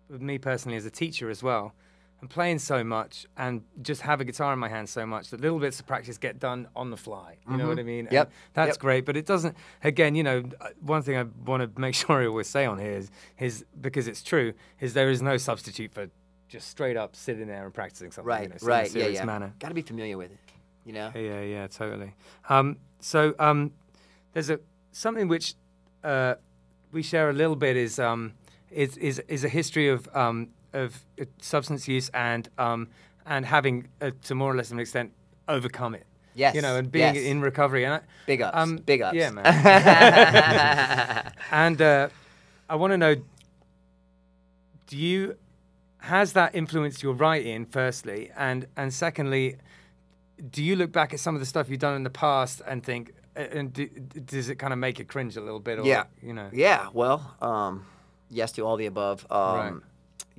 with me personally as a teacher as well, and playing so much and just have a guitar in my hand so much that little bits of practice get done on the fly. You know what I mean? And Yep, That's yep. great, but it doesn't. Again, you know, uh, one thing I want to make sure I always say on here is, is because it's true, is there is no substitute for just straight up sitting there and practicing something. Right, you know, in a right, yeah, serious yeah. manner. Got to be familiar with it. You know. Yeah, yeah, yeah, totally. Um, so um, there's a something which uh, we share a little bit is um, is, is is a history of um, of uh, substance use and um, and having uh, to more or less an extent overcome it. Yes. You know, and being yes. in recovery. And I, Big ups. um, Big ups. Yeah, man. and uh, I want to know: Do you has that influenced your writing? Firstly, and and secondly, do you look back at some of the stuff you've done in the past and think, uh, and do, does it kind of make you cringe a little bit? Or, Yeah. you know. Yeah, well, um, yes to all the above. Um, Right.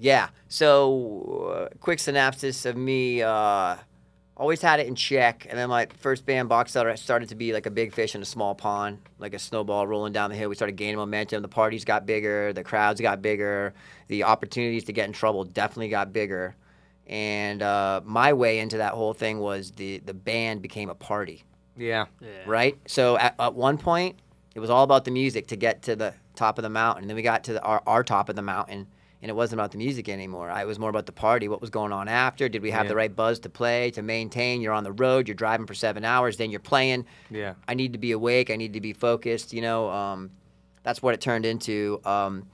Yeah, so uh, quick synopsis of me. Uh, always had it in check, and then my first band, Box Elder, started to be like a big fish in a small pond, like a snowball rolling down the hill. We started gaining momentum. The parties got bigger, the crowds got bigger, the opportunities to get in trouble definitely got bigger. And uh, my way into that whole thing was the the band became a party, Yeah. Yeah. right? So at, at one point, it was all about the music to get to the top of the mountain. And Then we got to the, our, our top of the mountain, and it wasn't about the music anymore. I, it was more about the party. What was going on after? Did we have Yeah. the right buzz to play, to maintain? You're on the road. You're driving for seven hours. Then you're playing. Yeah. I need to be awake. I need to be focused. You know, um, that's what it turned into. Um,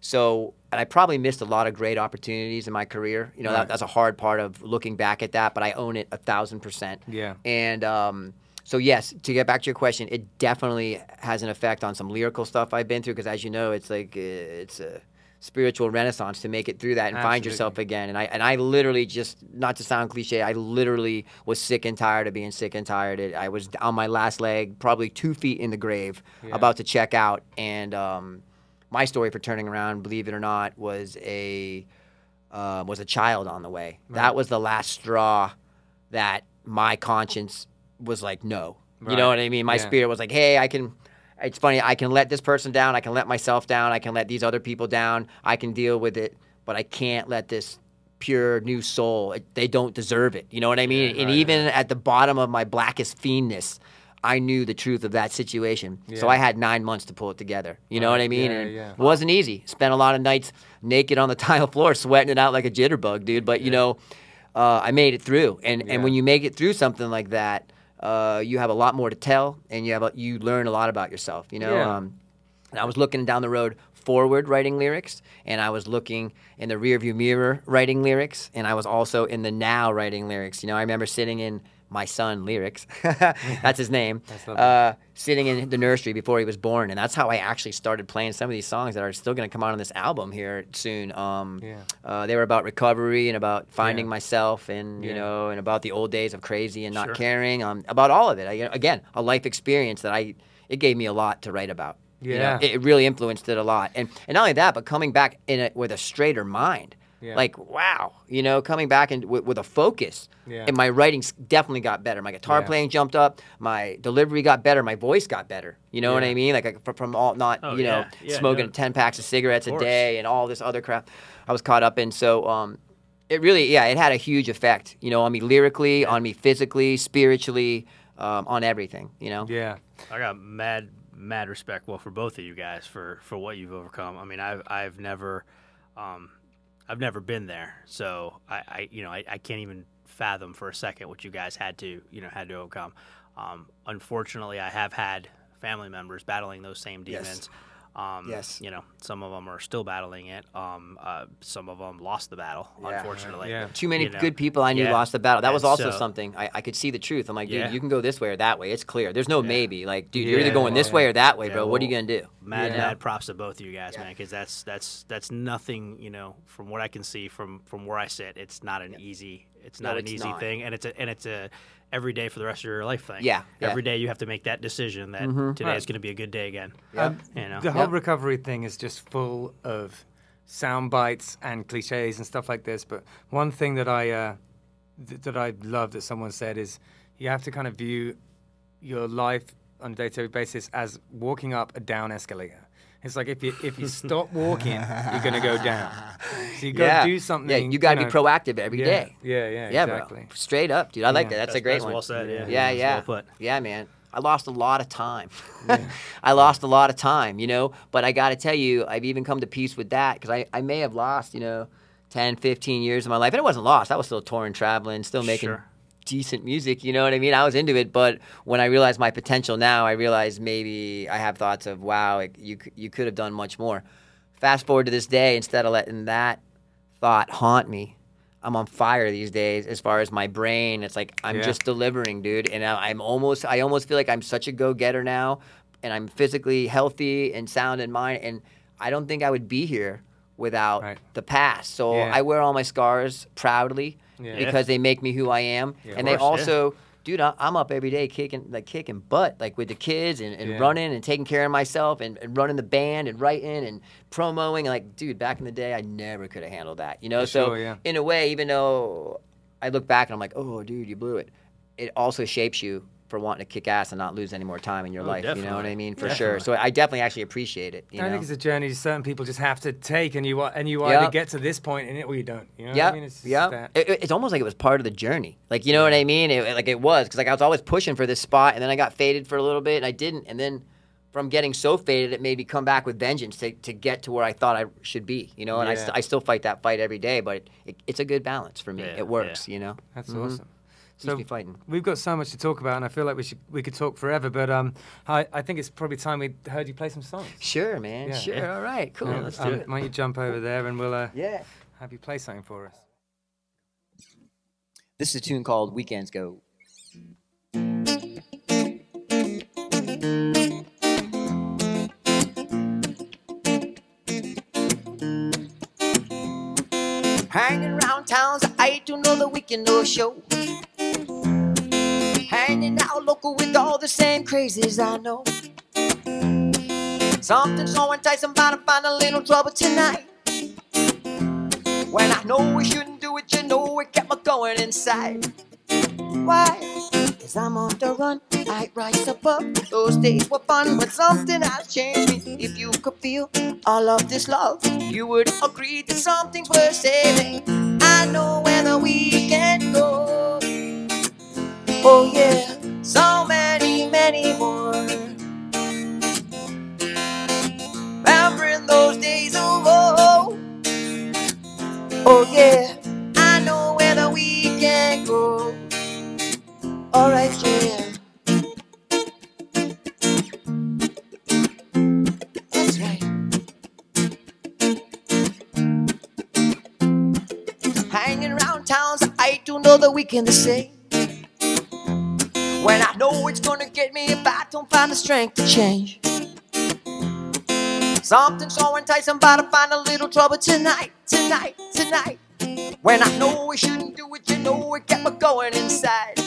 so, and I probably missed a lot of great opportunities in my career. You know, that, that's a hard part of looking back at that, but I own it a thousand percent. Yeah. And um, so, yes, to get back to your question, it definitely has an effect on some lyrical stuff I've been through because, as you know, it's like uh, it's a spiritual renaissance to make it through that and find yourself again. And I and I literally just not to sound cliche, I literally was sick and tired of being sick and tired. It- I was on my last leg, probably two feet in the grave, Yeah. about to check out. And um, my story for turning around, believe it or not, was a uh, was a child on the way. That was the last straw that my conscience was like, no. You know what I mean? My Yeah. spirit was like, hey, I can. It's funny. I can let this person down. I can let myself down. I can let these other people down. I can deal with it, but I can't let this pure new soul. It, they don't deserve it. You know what I mean? and right. even at the bottom of my blackest fiendness, I knew the truth of that situation. So I had nine months to pull it together. You know what I mean? Yeah, and yeah. it wasn't easy. Spent a lot of nights naked on the tile floor, sweating it out like a jitterbug, dude. But you know, uh, I made it through. And and when you make it through something like that, uh, you have a lot more to tell, and you have a, you learn a lot about yourself. You know. Yeah. Um, and I was looking down the road forward writing lyrics, and I was looking in the rearview mirror writing lyrics, and I was also in the now writing lyrics. You know, I remember sitting in my son lyrics. that's his name. uh, sitting in the nursery before he was born, and that's how I actually started playing some of these songs that are still going to come out on this album here soon. Um, Yeah. uh, they were about recovery and about finding Yeah. myself, and you Yeah. know, and about the old days of crazy and not Sure. caring. Um, about all of it. I, again, a life experience that I it gave me a lot to write about. You know, Yeah. it, it really influenced it a lot, and and not only that, but coming back in it with a straighter mind. Yeah. Like wow, you know, coming back and with, with a focus, Yeah. and my writing definitely got better. My guitar Yeah. playing jumped up, my delivery got better, my voice got better. You know what I mean? Like I, fr- from all not Oh, you know yeah. Yeah, smoking no. ten packs of cigarettes a day and all this other crap. I was caught up in. So um, it really yeah, it had a huge effect. You know, on me lyrically, on me physically, spiritually, um, on everything. You know. Yeah. I got mad mad respect well for both of you guys for for what you've overcome. I mean, I've I've never um I've never been there. So I, I you know, I, I can't even fathom for a second what you guys had to, you know, had to overcome. Um unfortunately, I have had family members battling those same Yes. Demons. Um, Yes. You know, some of them are still battling it. Um, uh, some of them lost the battle, Yeah. unfortunately. Yeah. Too many You know, good people I knew yeah. lost the battle. That And was also so- something I, I could see the truth. I'm like, dude, Yeah. you can go this way or that way. It's clear. There's no maybe. Like, dude, you're either Yeah, going this way or that way, Yeah, bro. what are you gonna do? Mad, Yeah. mad props to both of you guys, man, because that's that's that's nothing. You know, from what I can see from from where I sit, it's not an easy. It's No, not an it's easy not. thing, and it's a and it's a every day for the rest of your life thing. Yeah, yeah. Every day you have to make that decision that today is going to be a good day again. Um, You know. The whole Yep. recovery thing is just full of sound bites and cliches and stuff like this. But one thing that I uh, th- that I love that someone said is you have to kind of view your life on a day-to-day basis as walking up a down escalator. It's like if you if you stop walking, you're gonna go down. So you got to yeah. do something. Yeah, you got to know, be proactive every yeah, day. Yeah, yeah, Yeah, exactly. bro. Straight up, dude. I like that. That's, a great that's one. well said, yeah. Yeah, yeah. well put. Yeah, man. I lost a lot of time. I lost a lot of time, you know, but I got to tell you, I've even come to peace with that because I, I may have lost, you know, 10, 15 years of my life. And it wasn't lost. I was still touring, traveling, still making Sure. Decent music, you know what I mean? I was into it, but when I realized my potential now, I realized maybe I have thoughts of, wow, it, you, you could have done much more. Fast forward to this day, instead of letting that thought haunt me, I'm on fire these days as far as my brain. It's like I'm Yeah. just delivering, dude. And I, I'm almost, I almost feel like I'm such a go getter now, and I'm physically healthy and sound in mind. And I don't think I would be here without Right. the past. So Yeah. I wear all my scars proudly Yeah. because they make me who I am. Yeah. and Of they course, yeah. also, dude, I- I'm up every day kicking, like kicking butt, like with the kids and, and Yeah. running and taking care of myself and, and running the band and writing and promoing. Like, dude, back in the day, I never could have handled that, you know? For so sure, yeah. in a way, even though I look back and I'm like, oh, dude, you blew it, it also shapes you for wanting to kick ass and not lose any more time in your Oh, life. You know what I mean? For Definitely. sure. So I definitely actually appreciate it. You I know? think it's a journey certain people just have to take, and you and you Yep. either get to this point in it or you don't. You know what Yeah, I mean? It's just yeah. that. It, it- it's almost like it was part of the journey. Like you know what I mean? It, like it was because like I was always pushing for this spot, and then I got faded for a little bit, and I didn't, and then from getting so faded, it made me come back with vengeance to, to get to where I thought I should be. You know, and I, st- I still fight that fight every day, but it, it, it's a good balance for me. Yeah, it works. You know, That's Mhm. awesome. Keeps me fighting. We've got so much to talk about, and I feel like we should we could talk forever. But um, I, I think it's probably time we heard you play some songs. Sure, man. Yeah. Sure. Yeah. All right. Cool. Um, Let's do um, it. Why don't you jump over there and we'll uh, Yeah. have you play something for us? This is a tune called Weekends Go. Hanging around towns, I do know the weekend no show. Hanging out local with all the same crazies I know. Something so enticing, about to find a little trouble tonight. When I know we shouldn't do it, you know it kept me going inside. Why? Cause I'm on the run, I rise above. Those days were fun, but something has changed me. If you could feel all of this love, you would agree that something's worth saving. I know where the weekend go. Oh yeah, so many, many more. Remembering those days of old. Oh yeah, I know where the weekend go. Alright, yeah. Hanging around towns, I do know the weekend the same. Know it's gonna get me if I don't find the strength to change. Something so enticing, about to find a little trouble tonight, tonight, tonight. When I know we shouldn't do it, you know it kept me going inside.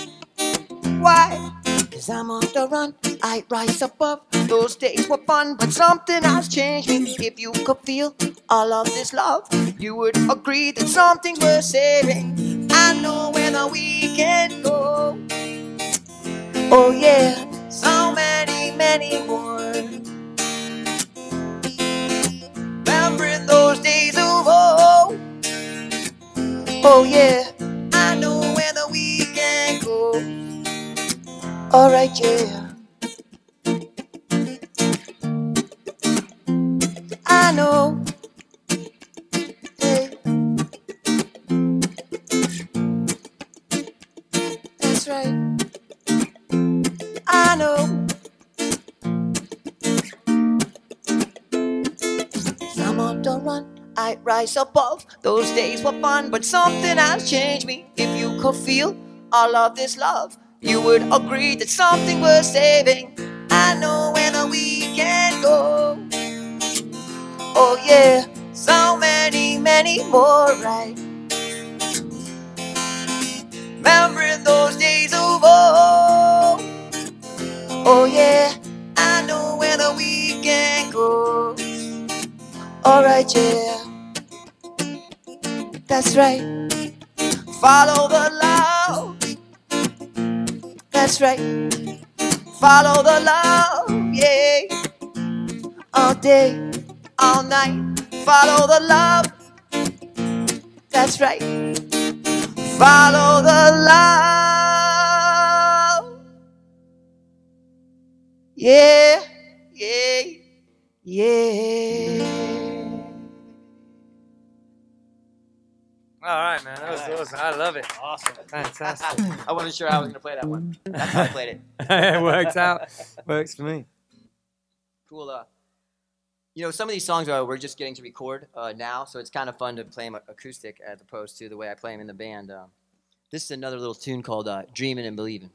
Why? Cause I'm on the run, I rise above. Those days were fun, but something has changed me. If you could feel all of this love, you would agree that something's worth saving. I know where the weekend go. Oh yeah, so many, many more. Remembering those days of old. Oh yeah, I know where the weekend goes. Alright, yeah. I know. I rise above. Those days were fun, but something has changed me. If you could feel all of this love, you would agree that something worth saving. I know where the weekend go. Oh yeah, so many, many more, right? Remembering those days of old. Oh yeah, I know where the weekend goes. Alright, yeah. That's right. Follow the love. That's right. Follow the love, yeah. All day, all night. Follow the love. That's right. Follow the love. Yeah, yeah, yeah. All right, man. That was awesome. I love it. Awesome. Fantastic. I wasn't sure how I was gonna play that one. That's how I played it. it worked out. Works for me. Cool. Uh, you know, some of these songs are we're just getting to record uh, now, so it's kind of fun to play them acoustic as opposed to the way I play them in the band. Um, this is another little tune called uh, "Dreaming and Believing."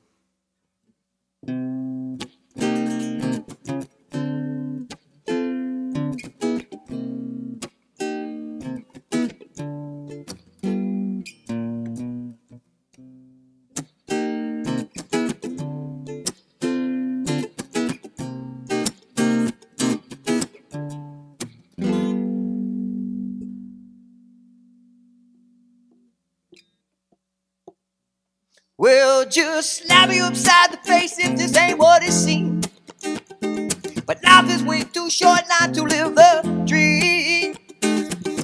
Just slap you upside the face if this ain't what it seems. But life is way too short not to live the dream.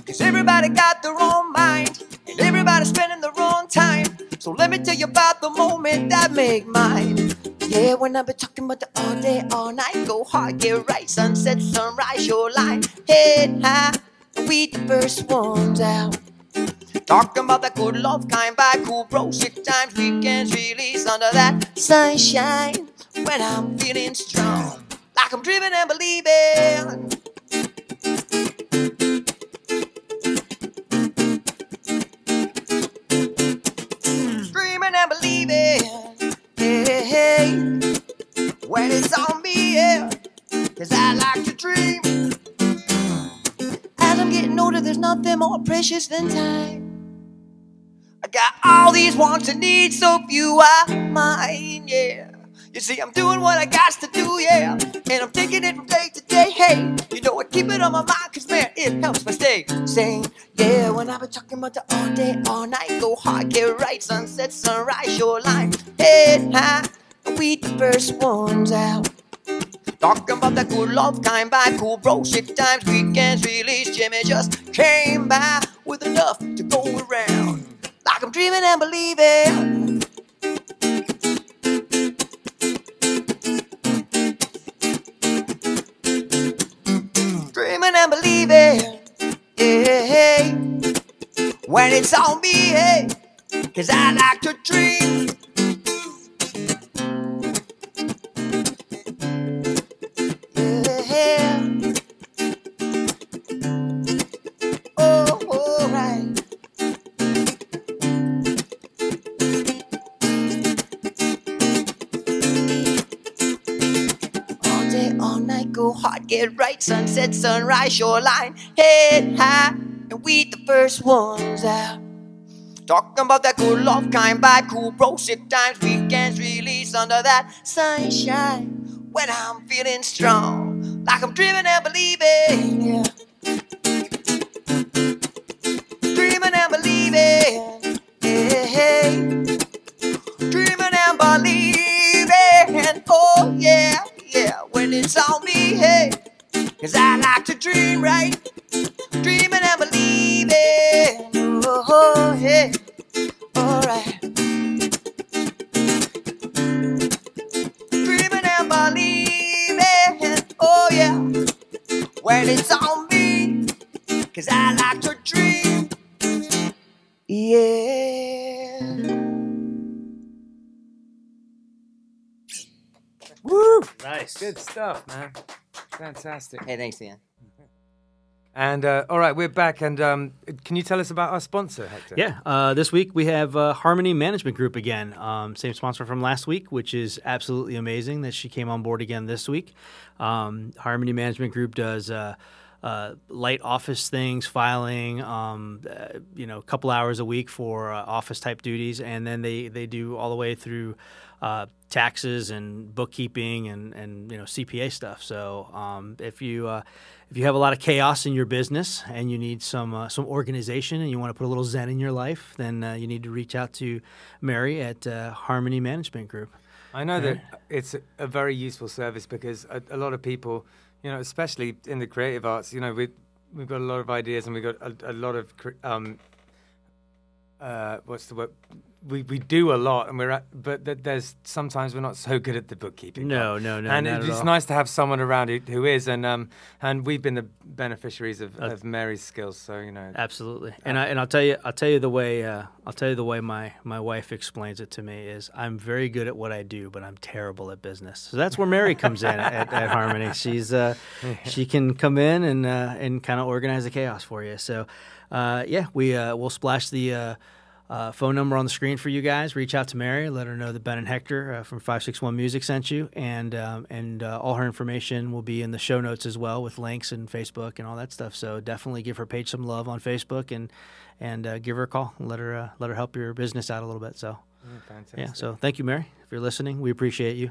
Cause everybody got their own mind, and everybody's spending their own time. So let me tell you about the moment that make mine. Yeah, when I've been talking about the all day, all night, go hard, get right, sunset, sunrise, your shoreline, head high, we the first ones out. Talking about that good love kind by cool bro, sick times, weekends, release under that sunshine. When I'm feeling strong, like I'm dreaming and believing. Dreaming and believing, hey, hey, when it's on me, yeah, cause I like to dream. As I'm getting older, there's nothing more precious than time. All these wants and needs, so few are mine, yeah. You see, I'm doing what I got to do, yeah. And I'm thinking it from day to day, hey. You know, I keep it on my mind, cause man, it helps me stay sane. Yeah, when I've been talking about the all day, all night, go hard, get right, sunset, sunrise, shoreline, head high, we the first ones out. Talking about that good love kind by cool bro shit times, weekends release. Jimmy just came by with enough to go around. Like I'm dreaming and believing. Dreaming and believing. Yeah. When it's on me, hey. Cause I like to dream. Get right. Sunset, sunrise, shoreline, head high, and we the first ones out. Talking about that good love kind by cool bro sick times, weekends release under that sunshine. When I'm feeling strong, like I'm dreaming and believing, yeah. Cause I like to dream, right? Dreaming and believing, oh yeah, alright. dreaming and believing. Oh yeah, when it's on me, cause I like to dream. Yeah. Woo! Nice. Good stuff, man. Fantastic. Hey, thanks, Dan. And uh, all right, we're back. And um, can you tell us about our sponsor, Hector? Yeah, uh, this week we have uh, Harmony Management Group again. Um, same sponsor from last week, which is absolutely amazing that she came on board again this week. Um, Harmony Management Group does. Uh, uh, light office things, filing, um, uh, you know, a couple hours a week for uh, office type duties, and then they, they do all the way through uh, taxes and bookkeeping and, and you know CPA stuff. So um, if you uh, if you have a lot of chaos in your business and you need some uh, some organization and you want to put a little zen in your life, then uh, you need to reach out to Mary at uh, Harmony Management Group. I know that it's a, very useful service because a, a lot of people, you know, especially in the creative arts, you know, we we've got a lot of ideas and we've got a, a lot of um, uh, what's the word? We, we do a lot, and we're at, but th- there's sometimes we're not so good at the bookkeeping. No, no, no, and it- it's nice to have someone around who, who is, and um, and we've been the beneficiaries of, Uh, of Mary's skills. So you know, Absolutely, and I and I'll tell you, I'll tell you the way uh, I'll tell you the way my my wife explains it to me is I'm very good at what I do, but I'm terrible at business. So that's where Mary comes in at, at Harmony. She's uh, she can come in and uh, and kind of organize the chaos for you. So uh, yeah, we uh, we'll splash the. Uh, phone number on the screen for you guys. Reach out to Mary. Let her know that Ben and Hector uh, from Five Six One Music sent you, and um, and uh, all her information will be in the show notes as well with links and Facebook and all that stuff. So definitely give her page some love on Facebook and and uh, give her a call. Let her uh, let her help your business out a little bit. So Mm, yeah. So thank you, Mary, if you're listening. We appreciate you.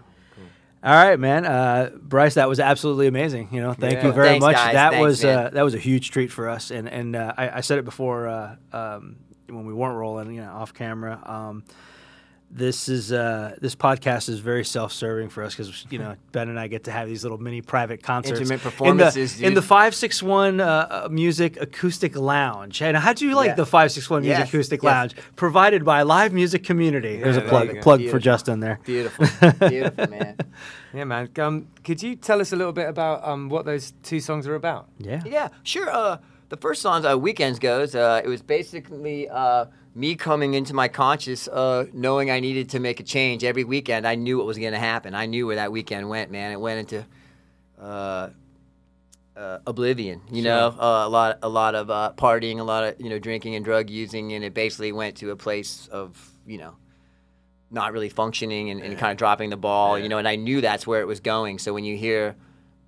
All right, man. Uh, Bryce, that was absolutely amazing. You know, thank Yeah. you very Thanks, much. guys. That Thanks, was uh, that was a huge treat for us, and and uh, I, I said it before uh, um, when we weren't rolling, you know, off camera. Um, this is uh, this podcast is very self-serving for us because you know Ben and I get to have these little mini private concerts Intimate performances, in the, in the five six one uh, uh, Music Acoustic Lounge. And how do you like Yeah. the five six one Music Yes, Acoustic yes. Lounge provided by Live Music Community? There's a there plug go. plug for Justin there. Beautiful, beautiful, man. Yeah, man. Um, could you tell us a little bit about um, what those two songs are about? Yeah. Yeah, sure. Uh, the first song, uh, Weekends Goes, uh, it was basically uh, me coming into my conscious, uh, knowing I needed to make a change. Every weekend, I knew what was going to happen. I knew where that weekend went, man. It went into uh, uh, oblivion, you know, uh, a lot, a lot of uh, partying, a lot of you know drinking and drug using, and it basically went to a place of you know not really functioning and, and kind of dropping the ball, you know. And I knew that's where it was going. So when you hear,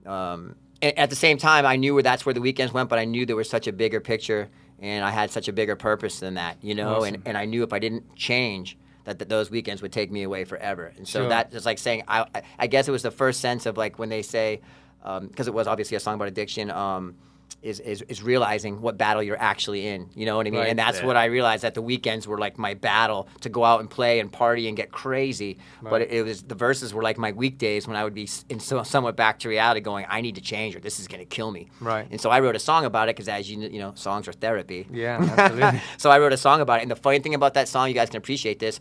um, at the same time, I knew where that's where the weekends went, but I knew there was such a bigger picture, and I had such a bigger purpose than that, you know. And, and I knew if I didn't change, that, that those weekends would take me away forever. And so Sure. that is like saying, I, I, I guess it was the first sense of like when they say, because it was obviously a song about addiction. Um, is, is, is realizing what battle you're actually in, you know what I mean? Right. And that's what I realized that the weekends were like my battle to go out and play and party and get crazy. But it, it was the verses were like my weekdays when I would be in so, somewhat back to reality, going, I need to change or this is going to kill me. Right. And so I wrote a song about it because, as you you know, songs are therapy. Yeah, absolutely. so I wrote a song about it. And the funny thing about that song, you guys can appreciate this.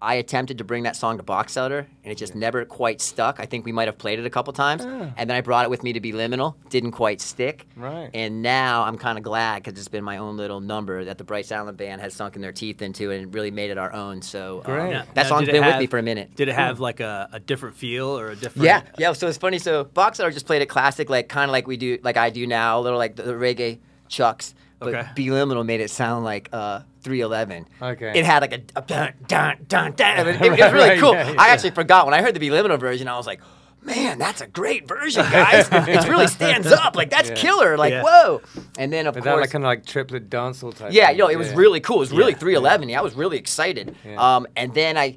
I attempted to bring that song to Box Elder, and it just never quite stuck. I think we might have played it a couple times, and then I brought it with me to be liminal. Didn't quite stick. Right. And now I'm kind of glad because it's been my own little number that the Bryce Allen Band has sunken their teeth into and really made it our own. So um, Great. Now- that now, song's did it been with me for a minute. Did it have like a, a different feel or a different? Yeah, yeah. So it's funny. So Box Elder just played it classic, like kind of like we do, like I do now, a little like the, the reggae chucks. But Okay. B Liminal made it sound like uh, 311. Okay. It had like a, a dun dun dun dun. It, it was really right, cool. yeah, yeah. I actually forgot when I heard the B Liminal version. I was like, man, that's a great version, guys. it really stands up. Like that's killer. Like Yeah. whoa. And then of Is that course. like kind of like triplet dancehall type? Yeah, you know, it was Yeah. really cool. It was really Yeah. 311. Yeah, I was really excited. Yeah. Um, and then I,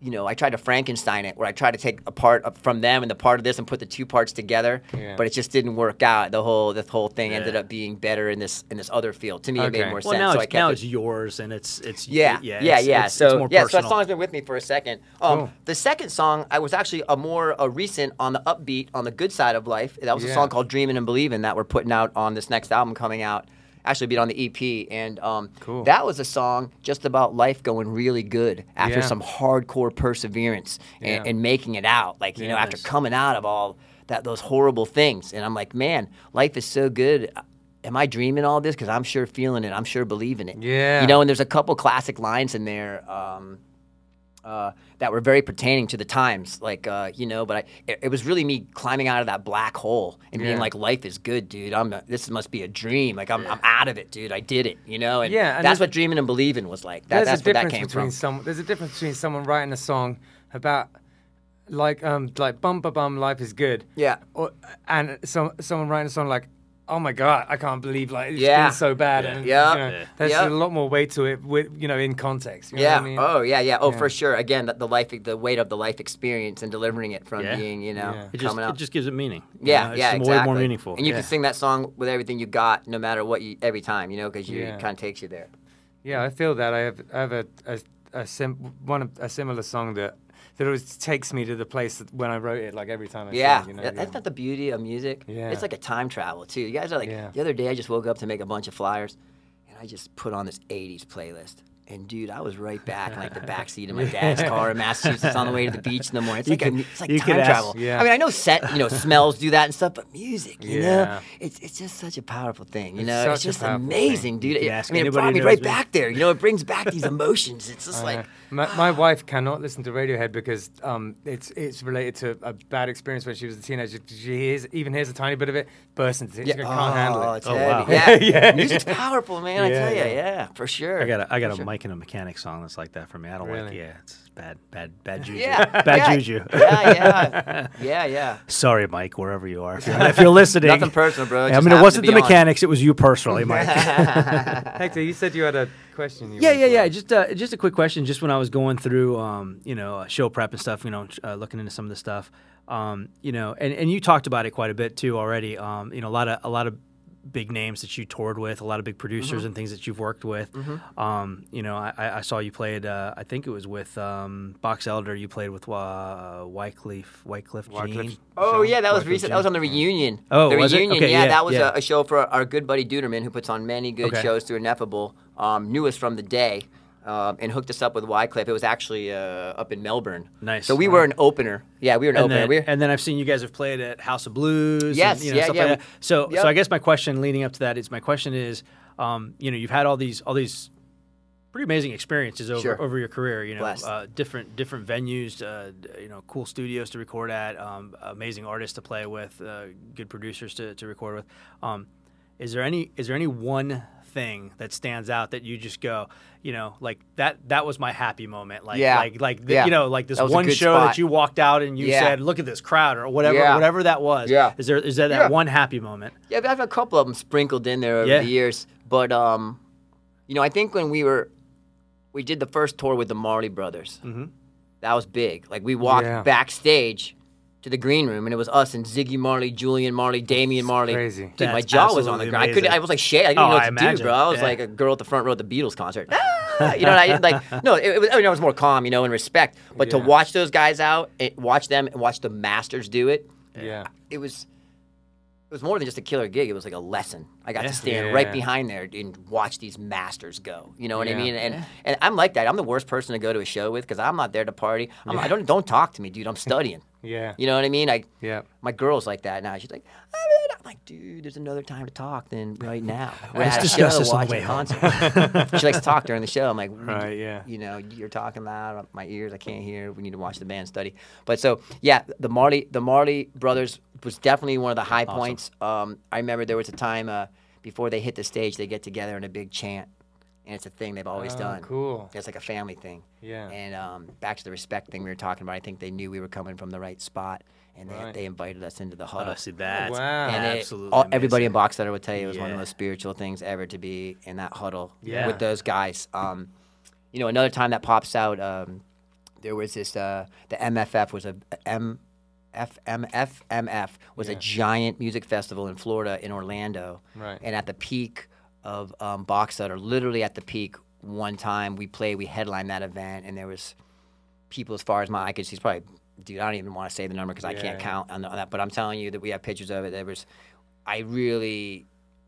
you know, I tried to Frankenstein it, where I tried to take a part of, from them and the part of this and put the two parts together. Yeah. But it just didn't work out. The whole the whole thing ended up being better in this in this other field. To me, it made Okay. more Well, sense. now so I it's kept now it. it's yours, and it's it's Yeah, yeah, yeah, it's- yeah. it's- so it's more yeah, so that song's been with me for a second. Um, Cool. The second song, I was actually a more a recent on the upbeat, on the good side of life. That was a song called "Dreaming and Believing" that we're putting out on this next album coming out. Actually, be on the EP, and um, Cool. that was a song just about life going really good after Yeah. some hardcore perseverance and, Yeah. and making it out. Like you know, after coming out of all that those horrible things, and I'm like, man, life is so good. Am I dreaming all this? Because I'm sure feeling it. I'm sure believing it. Yeah. You know, and there's a couple classic lines in there um, uh, that were very pertaining to the times, like uh, you know. But I, it, it was really me climbing out of that black hole and being like, "Life is good, dude. I'm this must be a dream. Like I'm, I'm out of it, dude. I did it. You know." And Yeah, and that's what dreaming and believing was like. That, there's that's a where that difference came between from. some. There's a difference between someone writing a song about like um like bum ba bum life is good. Yeah. Or, and some someone writing a song like. Oh my God! I can't believe like it's Yeah. been so bad, Yeah. and Yeah. you know, Yeah. there's Yeah. a lot more weight to it, with you know, in context. You know Yeah. what I mean? Oh, yeah, yeah. Oh, Yeah. for sure. Again, the, the life, the weight of the life experience and delivering it from Yeah. being, you know, Yeah. It just coming it just gives it meaning. you Yeah. It's yeah, just exactly. way more meaningful. And you yeah. can sing that song with everything you got, no matter what you every time, you know, because you Yeah. it kind of takes you there. Yeah, I feel that. I have I have a a, a sim, one a similar song that that always takes me to the place that when I wrote it. Like every time I Yeah, sing, you know, yeah. that's not the beauty of music. Yeah. It's like a time travel too. You guys are like Yeah. the other day. I just woke up to make a bunch of flyers, and I just put on this '80s playlist. And dude, I was right back in like the back seat of my dad's car in Massachusetts on the way to the beach in the morning. It's You like could- a, it's like you could time ask- travel. yeah. I mean, I know set, you know, smells do that and stuff, but music, you know, it's it's just such a powerful thing. You It's know, it's just powerful amazing, dude. could It- I mean, it brought me right me. back there. You know, it brings back these emotions. It's just Uh, like my, my wife cannot listen to Radiohead because um, it's it's related to a bad experience when she was a teenager. She hears even hears a tiny bit of it, bursts into it. She can't handle oh, it. It's Oh, heavy. wow. Yeah, Yeah, music's powerful, man. I tell you, yeah. yeah, for sure. I got a I got a sure. Mike and a mechanic song that's like that for me. I don't like Really? yeah, it's bad bad bad juju. Yeah, bad yeah, juju. yeah, yeah, yeah, yeah. Sorry, Mike, wherever you are. If you're, if you're listening, Nothing personal, bro. I mean, it wasn't the be on. mechanics; it was you personally, Mike. Hector, you said you had a question. You Yeah, yeah, yeah. ask. Just uh, just a quick question. Just when I was going through, um, you know, uh, show prep and stuff, you know, uh, looking into some of the stuff, um, you know, and, and you talked about it quite a bit too already. Um, you know, a lot of a lot of big names that you toured with, a lot of big producers Mm-hmm. and things that you've worked with. Um, you know, I, I saw you played. Uh, I think it was with um, Box Elder. You played with uh, Wyclef, Wyclef Wyclef Oh yeah, that was Wyclef recent. That was on the reunion. Oh, the was it? reunion. Okay, yeah, yeah, that was yeah. A, a show for our good buddy Duderman, who puts on many good Okay. shows through Ineffable. Um, knew us from the day. Um, and hooked us up with Wyclef. It was actually uh, up in Melbourne. Nice. So we were an opener. Yeah, we were an And opener. then, we were, and then I've seen you guys have played at House of Blues. Yes, and, you know, yeah, stuff yeah, Like. So, yep. so I guess my question leading up to that is my question is, um, you know, you've had all these all these pretty amazing experiences over Sure. over your career. You know, uh, different different venues, uh, you know, cool studios to record at, um, amazing artists to play with, uh, good producers to, to record with. Um, is there any is there any one thing that stands out that you just go, you know, like that that was my happy moment, like Yeah. like like the, Yeah. you know, like this That was a one show spot. that you walked out and you Yeah. said, look at this crowd or whatever Yeah. whatever that was. Yeah. Is there is there that Yeah. one happy moment? Yeah, I've had a couple of them sprinkled in there over Yeah. the years. But um, you know, I think when we were, we did the first tour with the Marley Brothers. Mm-hmm. That was big. Like we walked Yeah. backstage to the green room, and it was us and Ziggy Marley, Julian Marley, Damian Marley. crazy. Dude, my jaw was on the absolutely ground. I couldn't. I was like shit. I didn't Oh, know what I to imagine. do, bro. I was Yeah. like a girl at the front row at the Beatles concert. Ah! you know, what I like no. It, it was. I mean, I was more calm, you know, in respect. But to watch those guys out, and watch them, and watch the masters do it Yeah. it was it was more than just a killer gig. It was like a lesson. I got Yeah. to stand right Yeah. behind there and watch these masters go. You know what I mean? And and I'm like that. I'm the worst person to go to a show with because I'm not there to party. I'm, I don't don't talk to me, dude. I'm studying. Yeah. You know what I mean? I Yeah. my girl's like that now. She's like, "Ah, I'm like, dude, there's another time to talk than right now. We're Let's at a discuss show this on the watching way a home. concert. she likes to talk during the show. I'm like, Right, yeah. You know, you're talking loud. My ears, I can't hear. We need to watch the band study. But so yeah, the Marley, the Marley brothers was definitely one of the high points. Um, I remember there was a time uh, before they hit the stage, they get together in a big chant, and it's a thing they've always Oh, done. cool. It's like a family thing. Yeah. And um, back to the respect thing we were talking about. I think they knew we were coming from the right spot, and they, Right. they invited us into the huddle. Oh, see that's wow. And it- absolutely all, everybody in amazing. Boxelder would tell you it was one of the most spiritual things ever to be in that huddle Yeah. with those guys. Um, you know, another time that pops out, um, there was this, uh, the MFF was a M. FMFMF was a giant music festival in Florida in Orlando. Right. And at the peak of um, Boxelder, literally at the peak, one time we played, we headlined that event, and there was people as far as my eye could see. Probably, dude, I don't even want to say the number because I can't count on, that. But I'm telling you that we have pictures of it. There was, I really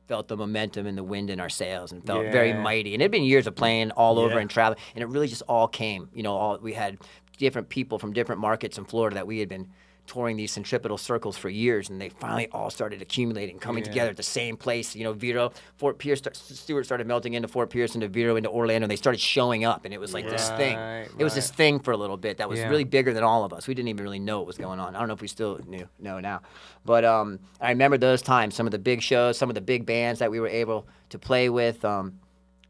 felt the momentum and the wind in our sails and felt very mighty. And it had been years of playing all over Yeah. and traveling, and it really just all came. You know, all we had different people from different markets in Florida that we had been touring these centripetal circles for years, and they finally all started accumulating, coming Yeah. together at the same place. You know, Vero, Fort Pierce, Stuart started melting into Fort Pierce, into Vero, into Orlando, and they started showing up, and it was like this thing. Right, It was this thing for a little bit that was Yeah. really bigger than all of us. We didn't even really know what was going on. I don't know if we still knew know now, but um, I remember those times. Some of the big shows, some of the big bands that we were able to play with. Um,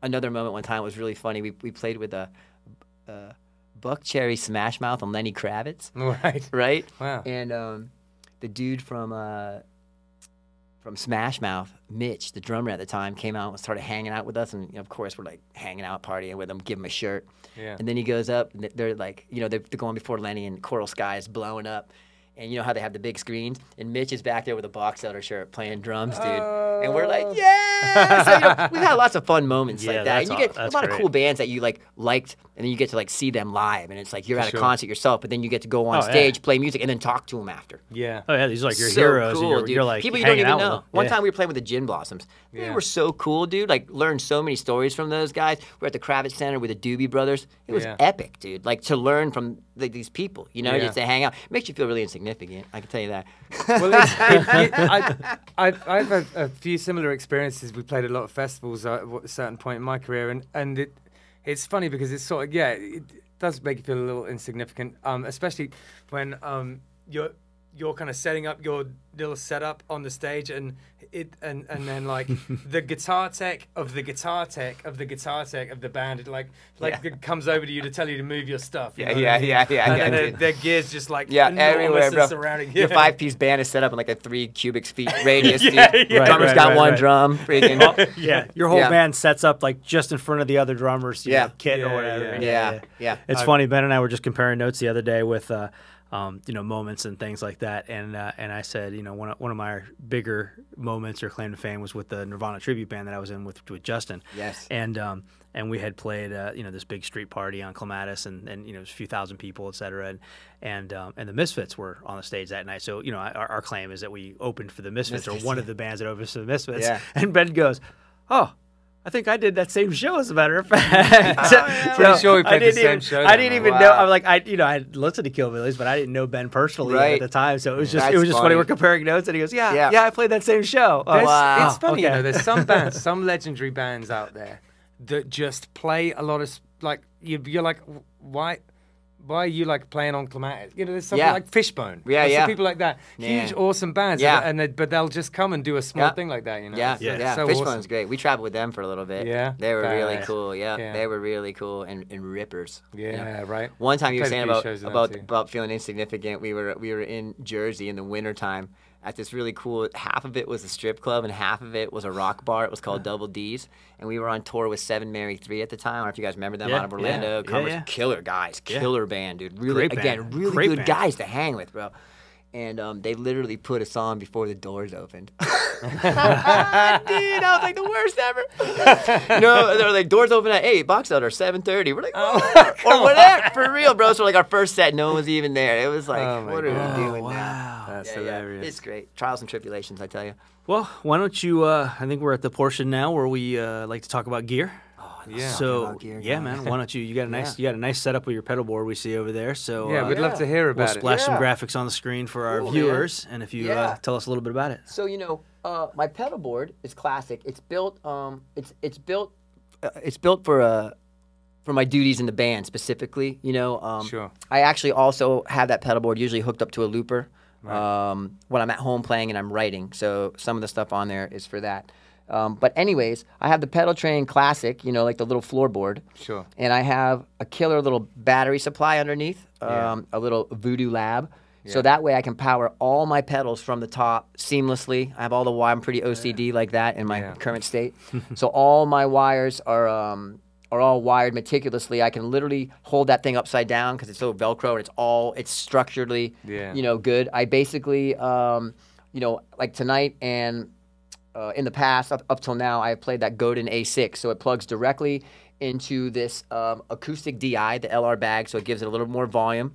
another moment one time was really funny. We we played with a. Uh, Buckcherry Smash Mouth and Lenny Kravitz, Right. right? Wow. And um, the dude from uh, from Smash Mouth, Mitch, the drummer at the time, came out and started hanging out with us. And you know, of course, we're like hanging out, partying with him, give him a shirt. Yeah. And then he goes up, and they're like, you know, they're, they're going before Lenny, and Coral Sky is blowing up. And you know how they have the big screens? And Mitch is back there with a Boxelder shirt playing drums, dude. and we're like, oh. yeah! so, you know, we've had lots of fun moments Yeah, like that. And you get a that's lot of cool bands that you like liked, and then you get to like see them live. And it's like you're For at a sure. concert yourself, but then you get to go on Oh, yeah. stage, play music, and then talk to them after. Yeah. Oh yeah, these are like your so heroes. Cool, and you're, dude. you're like people you don't even know. One Yeah. time we were playing with the Gin Blossoms. They Yeah. were so cool, dude. Like learned so many stories from those guys. We are at the Kravis Center with the Doobie Brothers. It was Yeah. epic, dude. Like to learn from like, these people, you know, Yeah. just to hang out. makes you feel really insignificant. I can tell you that. well, it's, it, it, I, I, I've had a few similar experiences. We played a lot of festivals at a certain point in my career, and and it, it's funny because it's sort of yeah, it does make you feel a little insignificant, um, especially when um, you're you're kind of setting up your little setup on the stage, and it and and then like the guitar tech of the guitar tech of the guitar tech of the band, it like like Yeah. it comes over to you to tell you to move your stuff. you Yeah, know yeah, I mean? yeah, yeah, And yeah, then their, their gears just like Yeah, everywhere, and bro. surrounding Your five piece band is set up in like a three cubic feet radius. Yeah, dude. yeah. Right, Drummer's right, got right, one right. drum. Freaking. yeah, your whole Yeah. band sets up like just in front of the other drummers, you Yeah. know, kit Yeah, or whatever. yeah. yeah, yeah. It's I- funny. Ben and I were just comparing notes the other day with uh, um, you know, moments and things like that. And uh, and I said, you know, one of, one of my bigger moments or claim to fame was with the Nirvana tribute band that I was in with with Justin. Yes. And um, and we had played, uh, you know, this big street party on Clematis, and, and you know, it was a few thousand people, et cetera. And and um, and the Misfits were on the stage that night. So you know, our, our claim is that we opened for the Misfits, Misfits, or one yeah. of the bands that opened for the Misfits. Yeah. And Ben goes, "Oh." I think I did that same show, as a matter of fact. So- yeah. Pretty so sure we I played the didn't same even, show I didn't man. even know. I'm like, I, you know, I listened to Killbillies, but I didn't know Ben personally Right. at the time. So it was mm, just, That's it was just funny. funny. We're comparing notes, and he goes, "Yeah, Yeah. yeah, I played that same show." Oh, wow. It's funny, you know. There's some bands, some legendary bands out there that just play a lot of like you. You're like, why? Why are you like playing on Clematis? You know, there's something Yeah. like Fishbone. Yeah, There's yeah. people like that, huge, Yeah. awesome bands. Yeah. and, and they, but they'll just come and do a small Yeah. thing like that. You know. Yeah, It's, yeah. uh, so Fishbone's awesome. great. We traveled with them for a little bit. Yeah? They were really Badass. cool. Yeah, Yeah. they were really cool and, and rippers. Yeah, right. One time you were saying about shows with them about about feeling insignificant. We were we were in Jersey in the wintertime at this really cool. Half of it was a strip club and half of it was a rock bar. It was called Double D's, and we were on tour with Seven Mary Three at the time. I don't know if you guys remember them Yeah, out of Orlando. yeah, Converse- yeah. Killer guys, Yeah. killer band, dude. Really, Great again, band. really Great good band. guys to hang with, bro. And um, they literally put us on before the doors opened. Dude, that was like the worst ever. no, they're like doors open at eight, box out or seven thirty. We're like, oh, or whatever, for real, bro. So like our first set, no one was even there. It was like, Oh what are we doing now? wow. That's Yeah, yeah, hilarious. It's great. Trials and tribulations, I tell you. Well, why don't you? Uh, I think we're at the portion now where we uh, like to talk about gear. Yeah. So yeah, guys. man. Why don't you? You got a nice, you got a nice setup with your pedal board we see over there. So yeah, uh, we'd love to hear about it. We'll about it. splash some Yeah. graphics on the screen for our Cool, man. viewers, and if you uh, tell us a little bit about it. So you know, uh, my pedal board is classic. It's built. Um, it's it's built. Uh, it's built for uh, for my duties in the band specifically. You know. Um, Sure. I actually also have that pedal board usually hooked up to a looper um, when I'm at home playing and I'm writing. So some of the stuff on there is for that. Um, but anyways, I have the Pedaltrain Classic. You know, like the little floorboard. Sure. And I have a killer little battery supply underneath, Yeah. um, a little Voodoo Lab. Yeah. So that way I can power all my pedals from the top seamlessly. I have all the wire. I'm pretty OCD like that in my Yeah. current state. so all my wires are um, are all wired meticulously. I can literally hold that thing upside down because it's so Velcro and it's all it's structurally Yeah. you know good. I basically um, you know like tonight and uh, in the past, up, up till now, I have played that Godin A6. So it plugs directly into this um, acoustic DI, the LR bag, so it gives it a little more volume.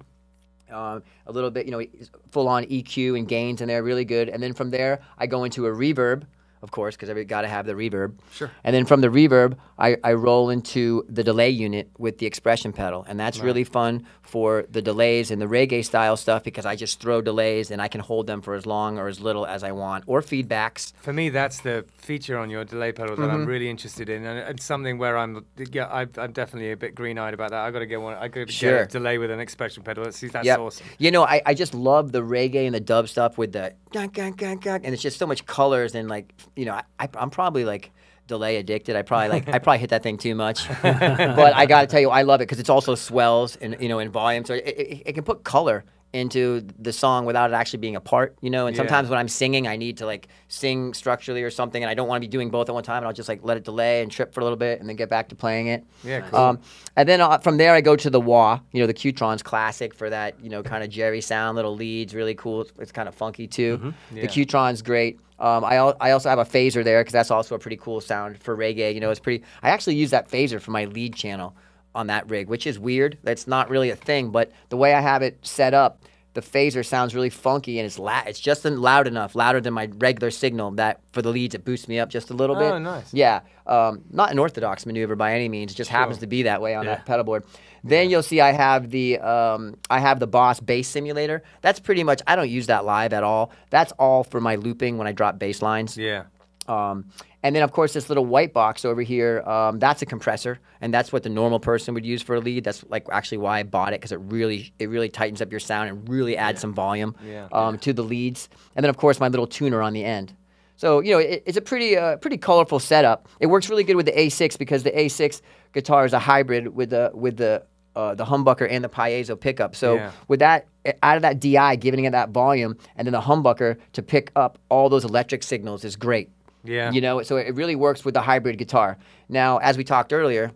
Um, a little bit, you know, full on EQ and gains in there, really good. And then from there, I go into a reverb, of course, because every got to have the reverb. Sure. And then from the reverb, I, I roll into the delay unit with the expression pedal, and that's really fun for the delays and the reggae style stuff because I just throw delays and I can hold them for as long or as little as I want, or feedbacks. For me, that's the feature on your delay pedal that Mm-hmm. I'm really interested in, and it's something where I'm, yeah, I, I'm definitely a bit green-eyed about that. I got to get one. I got to Sure. get a delay with an expression pedal. That's, that's Yep. awesome. You know, I, I just love the reggae and the dub stuff with the and it's just so much colors and like you know, I, I I'm probably like delay addicted. I probably like I probably hit that thing too much, but I got to tell you, I love it because it's also swells and you know in volume, so it, it, it can put color into the song without it actually being a part, you know. And Yeah. sometimes when I'm singing, I need to like sing structurally or something, and I don't want to be doing both at one time, and I'll just like let it delay and trip for a little bit, and then get back to playing it. Yeah, cool. Um, and then uh, from there, I go to the wah, you know, the Q-Tron's classic for that, you know, kind of Jerry sound, little leads, really cool. It's, it's kind of funky too. Mm-hmm. Yeah. The Q-Tron's great. Um, I, al- I also have a phaser there because that's also a pretty cool sound for reggae. You know, it's pretty. I actually use that phaser for my lead channel on that rig, which is weird. That's not really a thing, but the way I have it set up, the phaser sounds really funky and it's la- It's just loud enough, louder than my regular signal that for the leads it boosts me up just a little bit. Oh, nice. Yeah, um, not an orthodox maneuver by any means. It just happens to be that way on Yeah. that pedal board. Then you'll see I have the um, I have the Boss bass simulator. That's pretty much I don't use that live at all. That's all for my looping when I drop bass lines. Yeah. Um, and then of course this little white box over here, um, that's a compressor, and that's what the normal person would use for a lead. That's like actually why I bought it because it really it really tightens up your sound and really adds some volume Yeah. um, to the leads. And then of course my little tuner on the end. So you know it, it's a pretty uh, pretty colorful setup. It works really good with the A6 because the A6 guitar is a hybrid with the with the uh, the humbucker and the piezo pickup. So Yeah. with that out of that DI, giving it that volume, and then the humbucker to pick up all those electric signals is great. Yeah. You know, so it really works with the hybrid guitar. Now, as we talked earlier,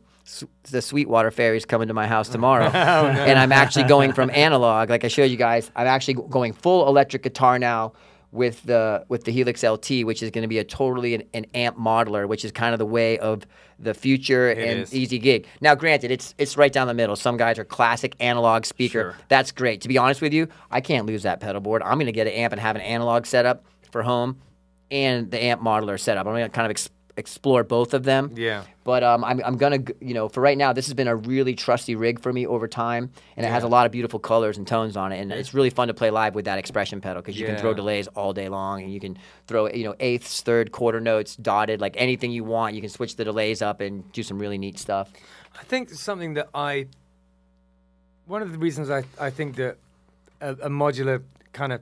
the Sweetwater Fairies coming to my house tomorrow, Oh, and I'm actually going from analog, like I showed you guys. I'm actually going full electric guitar now with the with the Helix LT, which is going to be a totally an, an amp modeler, which is kind of the way of the future and is. easy gig. Now, granted, it's it's right down the middle. Some guys are classic analog speaker. Sure. That's great. To be honest with you, I can't lose that pedal board. I'm going to get an amp and have an analog setup for home, and the amp modeler setup. I'm to kind of ex- explore both of them. Yeah. But um, I'm, I'm gonna, you know, for right now, this has been a really trusty rig for me over time, and it has a lot of beautiful colors and tones on it, and it's really fun to play live with that expression pedal because you can throw delays all day long, and you can throw, you know, eighths, third, quarter notes, dotted, like anything you want. You can switch the delays up and do some really neat stuff. I think something that I, one of the reasons I, I think that a, a modular kind of,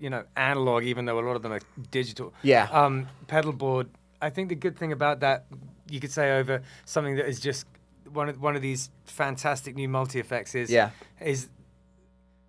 you know, analog, even though a lot of them are digital, Yeah. um, pedal board. I think the good thing about that, you could say over something that is just one of one of these fantastic new multi effects is Yeah. is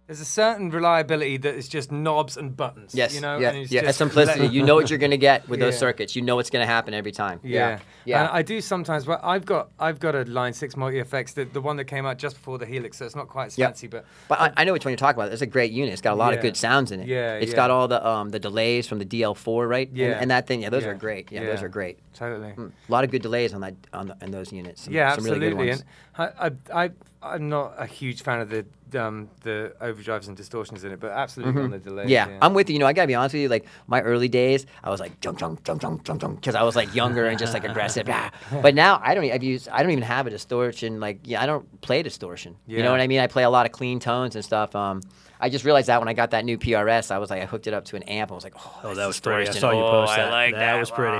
there's a certain reliability that is just knobs and buttons. Yes. you know, yeah. and it's yeah. Simplicity. You know what you're gonna get with those circuits. You know what's gonna happen every time. Yeah, Yeah. And I do sometimes. Well, I've got I've got a Line Six multi effects, the, the one that came out just before the Helix, so it's not quite as Yep. fancy, but But I, I know which one you're talking about. It's a great unit. It's got a lot of good sounds in it. Yeah, It's yeah. got all the um the delays from the DL4, right? Yeah. And, that thing. Yeah, those Yeah. are great. Yeah, those are great. totally. Mm, A lot of good delays on that on, the, on those units. Some, yeah, some really good absolutely. ones. and I, I, I, I'm not a huge fan of the um, the overdrives and distortions in it, but absolutely on the delay. Mm-hmm. Yeah, I'm with you. You know, I gotta be honest with you. Like my early days, I was like jump, jump, jump, jump, jump, jump, because I was like younger and just like aggressive. ah. But now I don't. I've used. I don't even have a distortion. Like yeah, I don't play distortion. You know what I mean? I play a lot of clean tones and stuff. Um, I just realized that when I got that new PRS, I was like, I hooked it up to an amp. I was like, oh, Oh, that was pretty. I saw you post Oh, post I that. like that was pretty.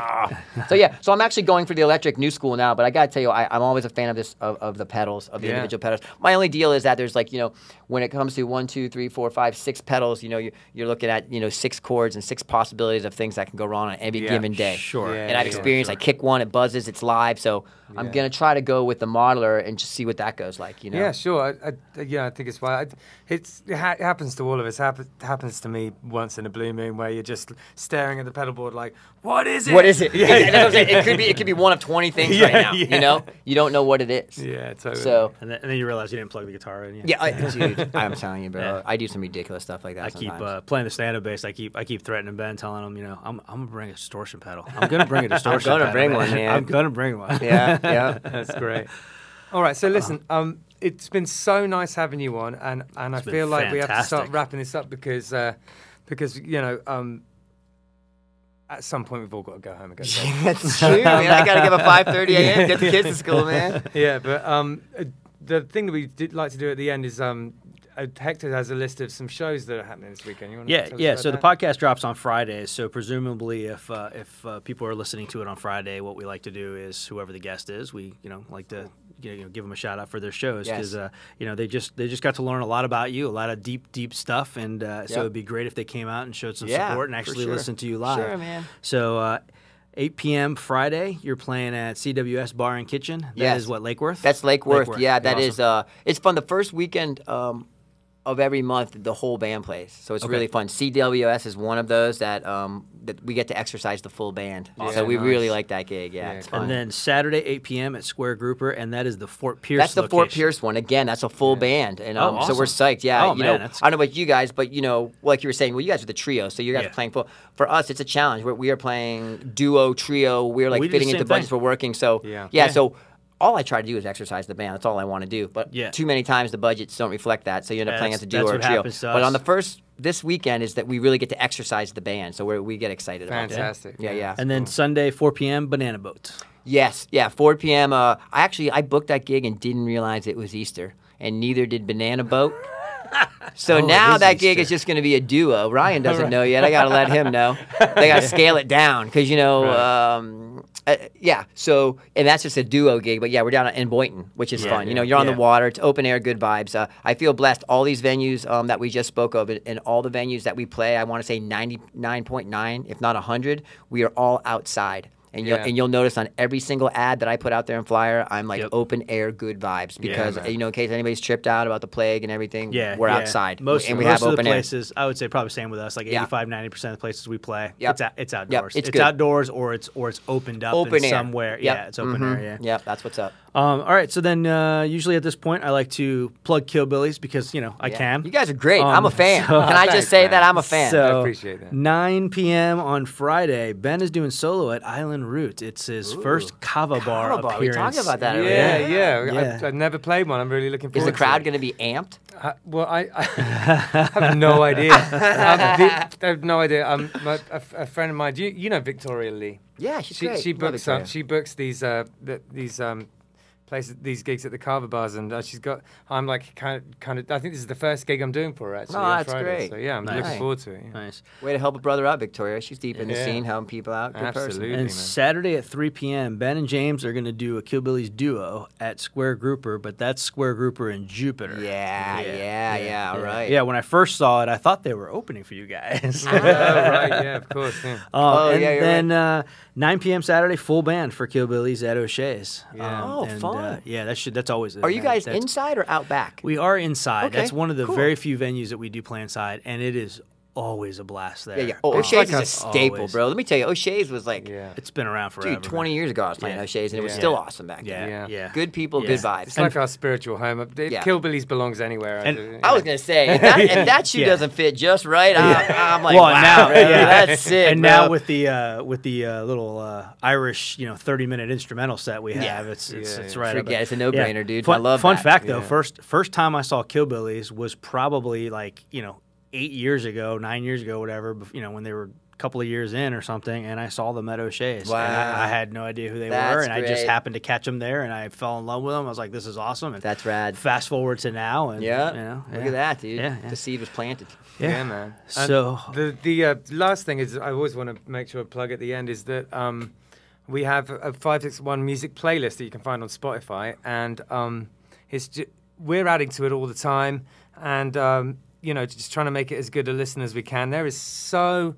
so yeah, so I'm actually going for the electric new school now, but I gotta tell you, I, I'm always a fan of this of, of the pedals of the Yeah. individual pedals. My only deal is that there's like you know when it comes to one, two, three, four, five, six pedals, you know you, you're looking at you know six chords and six possibilities of things that can go wrong on any Yeah. given day. Sure. Yeah, and I've sure, experienced I kick one, it buzzes, it's live, so I'm gonna try to go with the modeler and just see what that goes like. You know. Yeah, sure. I, I, yeah, I think it's why I, it's it, ha- happens to all of us. Happen, happens to me once in a blue moon where you're just staring at the pedal board like, what is it? What is it? Yeah, Exactly, yeah, that's what I'm saying. It could be it could be one of 20 things right now. yeah. You know, you don't know what it is. yeah, totally. So. And then, and then you realize you didn't plug the guitar in. Yeah, I, dude, I'm telling you, bro. Yeah. I do some ridiculous stuff like that. I keep uh, playing the stand-up bass. I keep I keep threatening Ben, telling him, you know, I'm, I'm gonna bring a distortion pedal. I'm gonna bring a distortion. gonna pedal, bring one, man. I'm gonna bring one. yeah, yeah. That's great. All right, so listen, um, it's been so nice having you on, and, and I feel like we have to start wrapping this up because uh, because you know um, at some point we've all got to go home and go to bed. That's true, man. I gotta give a 5:30 a.m. Get the kids to school, man. yeah, but um, uh, the thing that we did like to do at the end is um, Hector has a list of some shows that are happening this weekend. You want Yeah, yeah. about So the podcast drops on Friday. So presumably, if uh, if uh, people are listening to it on Friday, what we like to do is whoever the guest is, we you know like to you know, give them a shout out for their shows because Yes. uh, you know they just they just got to learn a lot about you, a lot of deep deep stuff, and uh, so it'd be great if they came out and showed some Yeah, support and actually sure. listened to you live. Sure, man. So. Uh, 8 p.m. Friday, you're playing at CWS Bar and Kitchen. That is Yes. what Lake Worth. That's Lake Worth. Lake Worth. Yeah, that Awesome. is. Uh, it's fun. The first weekend um, of every month, the whole band plays, so it's Okay. really fun. CWS is one of those that um, that we get to exercise the full band. Awesome. So we Nice. really like that gig. Yeah, Yeah, it's fun. And then Saturday, 8 p.m. at Square Grouper, and that is the Fort Pierce. That's the Fort. Pierce one. Again, that's a full band, and Oh, um, so we're psyched. Yeah, Oh, you man, know, that's- I don't know about you guys, but you know, like you were saying, well, you guys are the trio, so you guys Yeah. are playing full. For us, it's a challenge. We're, we are playing duo, trio. We're like We fitting into same budgets thing. we're working. So Yeah. yeah, Yeah. so. All I try to do is exercise the band. That's all I want to do. But Yeah. too many times the budgets don't reflect that, so you end up playing as That's- a duo or a trio. But on the first this weekend is that we really get to exercise the band, so we we get excited about that. Fantastic. Yeah, yeah. And then Sunday, 4 p.m. Banana Boat. Yes, yeah, 4 p.m. Uh, I actually I booked that gig and didn't realize it was Easter, and neither did Banana Boat. So Oh, now that gig is just going to be a duo. Ryan doesn't know yet. I got to let him know. They got to scale it down because you know, Right. um, uh, yeah. So and that's just a duo gig. But yeah, we're down in Boynton, which is Yeah, fun. You know, you're on yeah. the water. It's open air, good vibes. Uh, I feel blessed. All these venues um, that we just spoke of, and, and all the venues that we play, I want to say 99.9, if not 100, we are all outside. And you'll Yeah. and you'll notice on every single ad that I put out there in flyer, I'm like Yep. open air good vibes because man. you know in case anybody's tripped out about the plague and everything, Yeah, we're yeah. outside Most, and we most have of open the air. places, I would say probably same with us. Like 85, 90 percent of the places we play, Yep. it's out, it's outdoors. it's it's outdoors, or it's or it's opened up Open in air. somewhere. Yep. Yeah, it's open Mhm. air. Yeah. Yep, that's what's up. Um, all right. So then, uh, usually at this point, I like to plug Killbillies because you know I Yeah. can. You guys are great. I'm Um, a fan. so- Can I just say man. that I'm a fan? So appreciate that. 9 p.m. on Friday, Ben is doing solo at Island Root. It's his first Kava bar Kava bar. We appearance. talked about that Yeah, earlier. yeah. Yeah. I've, I've never played one. I'm really looking forward. Is the crowd to going to be amped? Uh, well, I, I have no idea. um, the, I have no idea. Um, my, a, f- a friend of mine, do you, you know Victoria Lee? Yeah, she's she great. she books Victoria. um, she books these uh th- these um places these gigs at the Kava bars and uh, she's got I'm like kind of kind of I think this is the first gig I'm doing for her actually Oh, on that's Friday. great. So yeah, I'm Nice. looking forward to it. yeah. Nice. Way to help a brother out, Victoria. She's deep in the Yeah. scene, helping people out. Good person. Absolutely. And man. Saturday at 3 p.m., Ben and James are going to do a Kill Killbillies duo at Square Grouper, but that's Square Grouper in Jupiter. Yeah, yeah, yeah, all right. Yeah, when I first saw it, I thought they were opening for you guys. oh, right, yeah, of course. Yeah. Um, Oh, and yeah, you're then uh, 9 p.m. Saturday, full band for Kill Killbillies at O'Shea's. Yeah. Oh, and, fun. Uh, yeah, that should that's always. Are you guys inside or out back? We are inside. Okay, That's one of the cool. very few venues that we do play inside, and it is always a blast there. yeah, yeah. Oh, O'Shea's is a a- staple, always. bro. Let me tell you, O'Shea's was like, Yeah. It's been around forever. dude, 20 years ago I was playing Yeah. O'Shea's, and it was Yeah. still awesome back Yeah, then. yeah. Yeah. Good people, Yeah. good vibes. It's like our spiritual home. If Yeah. Killbillies belongs anywhere. And- do- I was gonna say if that, if that shoe Yeah. doesn't fit just right, I, I'm like, well, wow, now, bro, yeah, that's sick. And bro. now with the uh, with the uh, little uh, Irish, you know, thirty minute instrumental set we have, it's it's, it's right. up Forget there. it's a no-brainer, dude. Fun, I love Fun fact though, first first time I saw Killbillies was probably like you know eight years ago, nine years ago, whatever. You know, when they were a couple of years in or something, and I saw them at O'Shea's. and I, Wow. I had no idea who they were, That's and I just happened to catch them there, and I fell in love with them. I was like, "This is awesome!" And That's rad. fast forward to now, and Yeah, you know, look yeah. at that, dude. Yeah, yeah. The seed was planted. Yeah, man. And So- the the uh, last thing is I always want to make sure I plug at the end is that um, we have a five six one music playlist that you can find on Spotify, and um, it's ju- we're adding to it all the time, and um, you know just trying to make it as good a listen as we can. There is so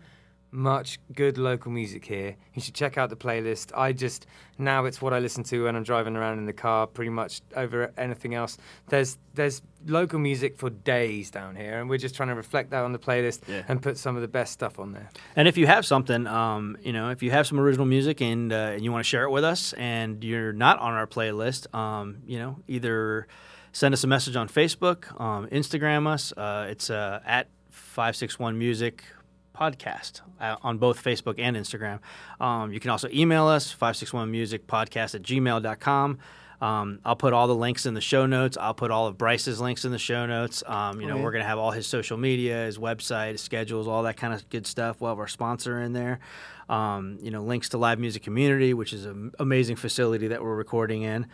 much good local music here. You should check out the playlist. I just now it's what I listen to when I'm driving around in the car, pretty much over anything else. There's there's local music for days down here, and we're just trying to reflect that on the playlist Yeah. and put some of the best stuff on there. And if you have something, um, you know, if you have some original music and uh, you want to share it with us, and you're not on our playlist, um, you know, either send us a message on Facebook, um, Instagram us. Uh, it's uh, at five six one music podcast uh, on both Facebook and Instagram. Um, you can also email us 561 music podcast at gmail.com. Um, I'll put all the links in the show notes. I'll put all of Bryce's links in the show notes. Um, you know, we're going to have all his social media, his website, his schedules, all that kind of good stuff. We'll have our sponsor in there. Um, you know, links to Live Music Community, which is an amazing facility that we're recording in.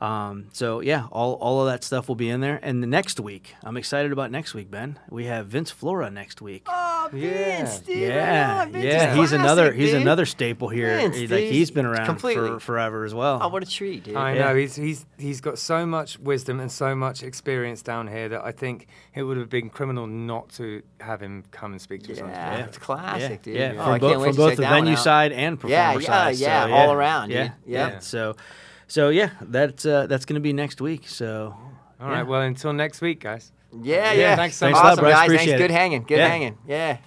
Um, so yeah, all, all of that stuff will be in there. And the next week, I'm excited about next week, Ben. We have Vince Flora next week. Oh, Yeah. Vince, dude. Yeah, Vince yeah, is he's another classic, he's another staple here. Vince, he, like he's been around completely. for forever as well. Oh, what a treat, dude. I Yeah. know he's he's he's got so much wisdom and so much experience down here that I think it would have been criminal not to have him come and speak to us. on Yeah, today. Yeah. it's classic, dude. Yeah, Oh, from, I both from both the venue out. side and performer Yeah, yeah, side. yeah, so, all around, Yeah, dude. yeah. Yep. So, so yeah, that's uh, that's going to be next week. So all yeah. right. Well, until next week, guys. Yeah, yeah. yeah. Thanks so much, awesome, guys. Appreciate Thanks. It. Good hanging. Good yeah. hanging. Yeah.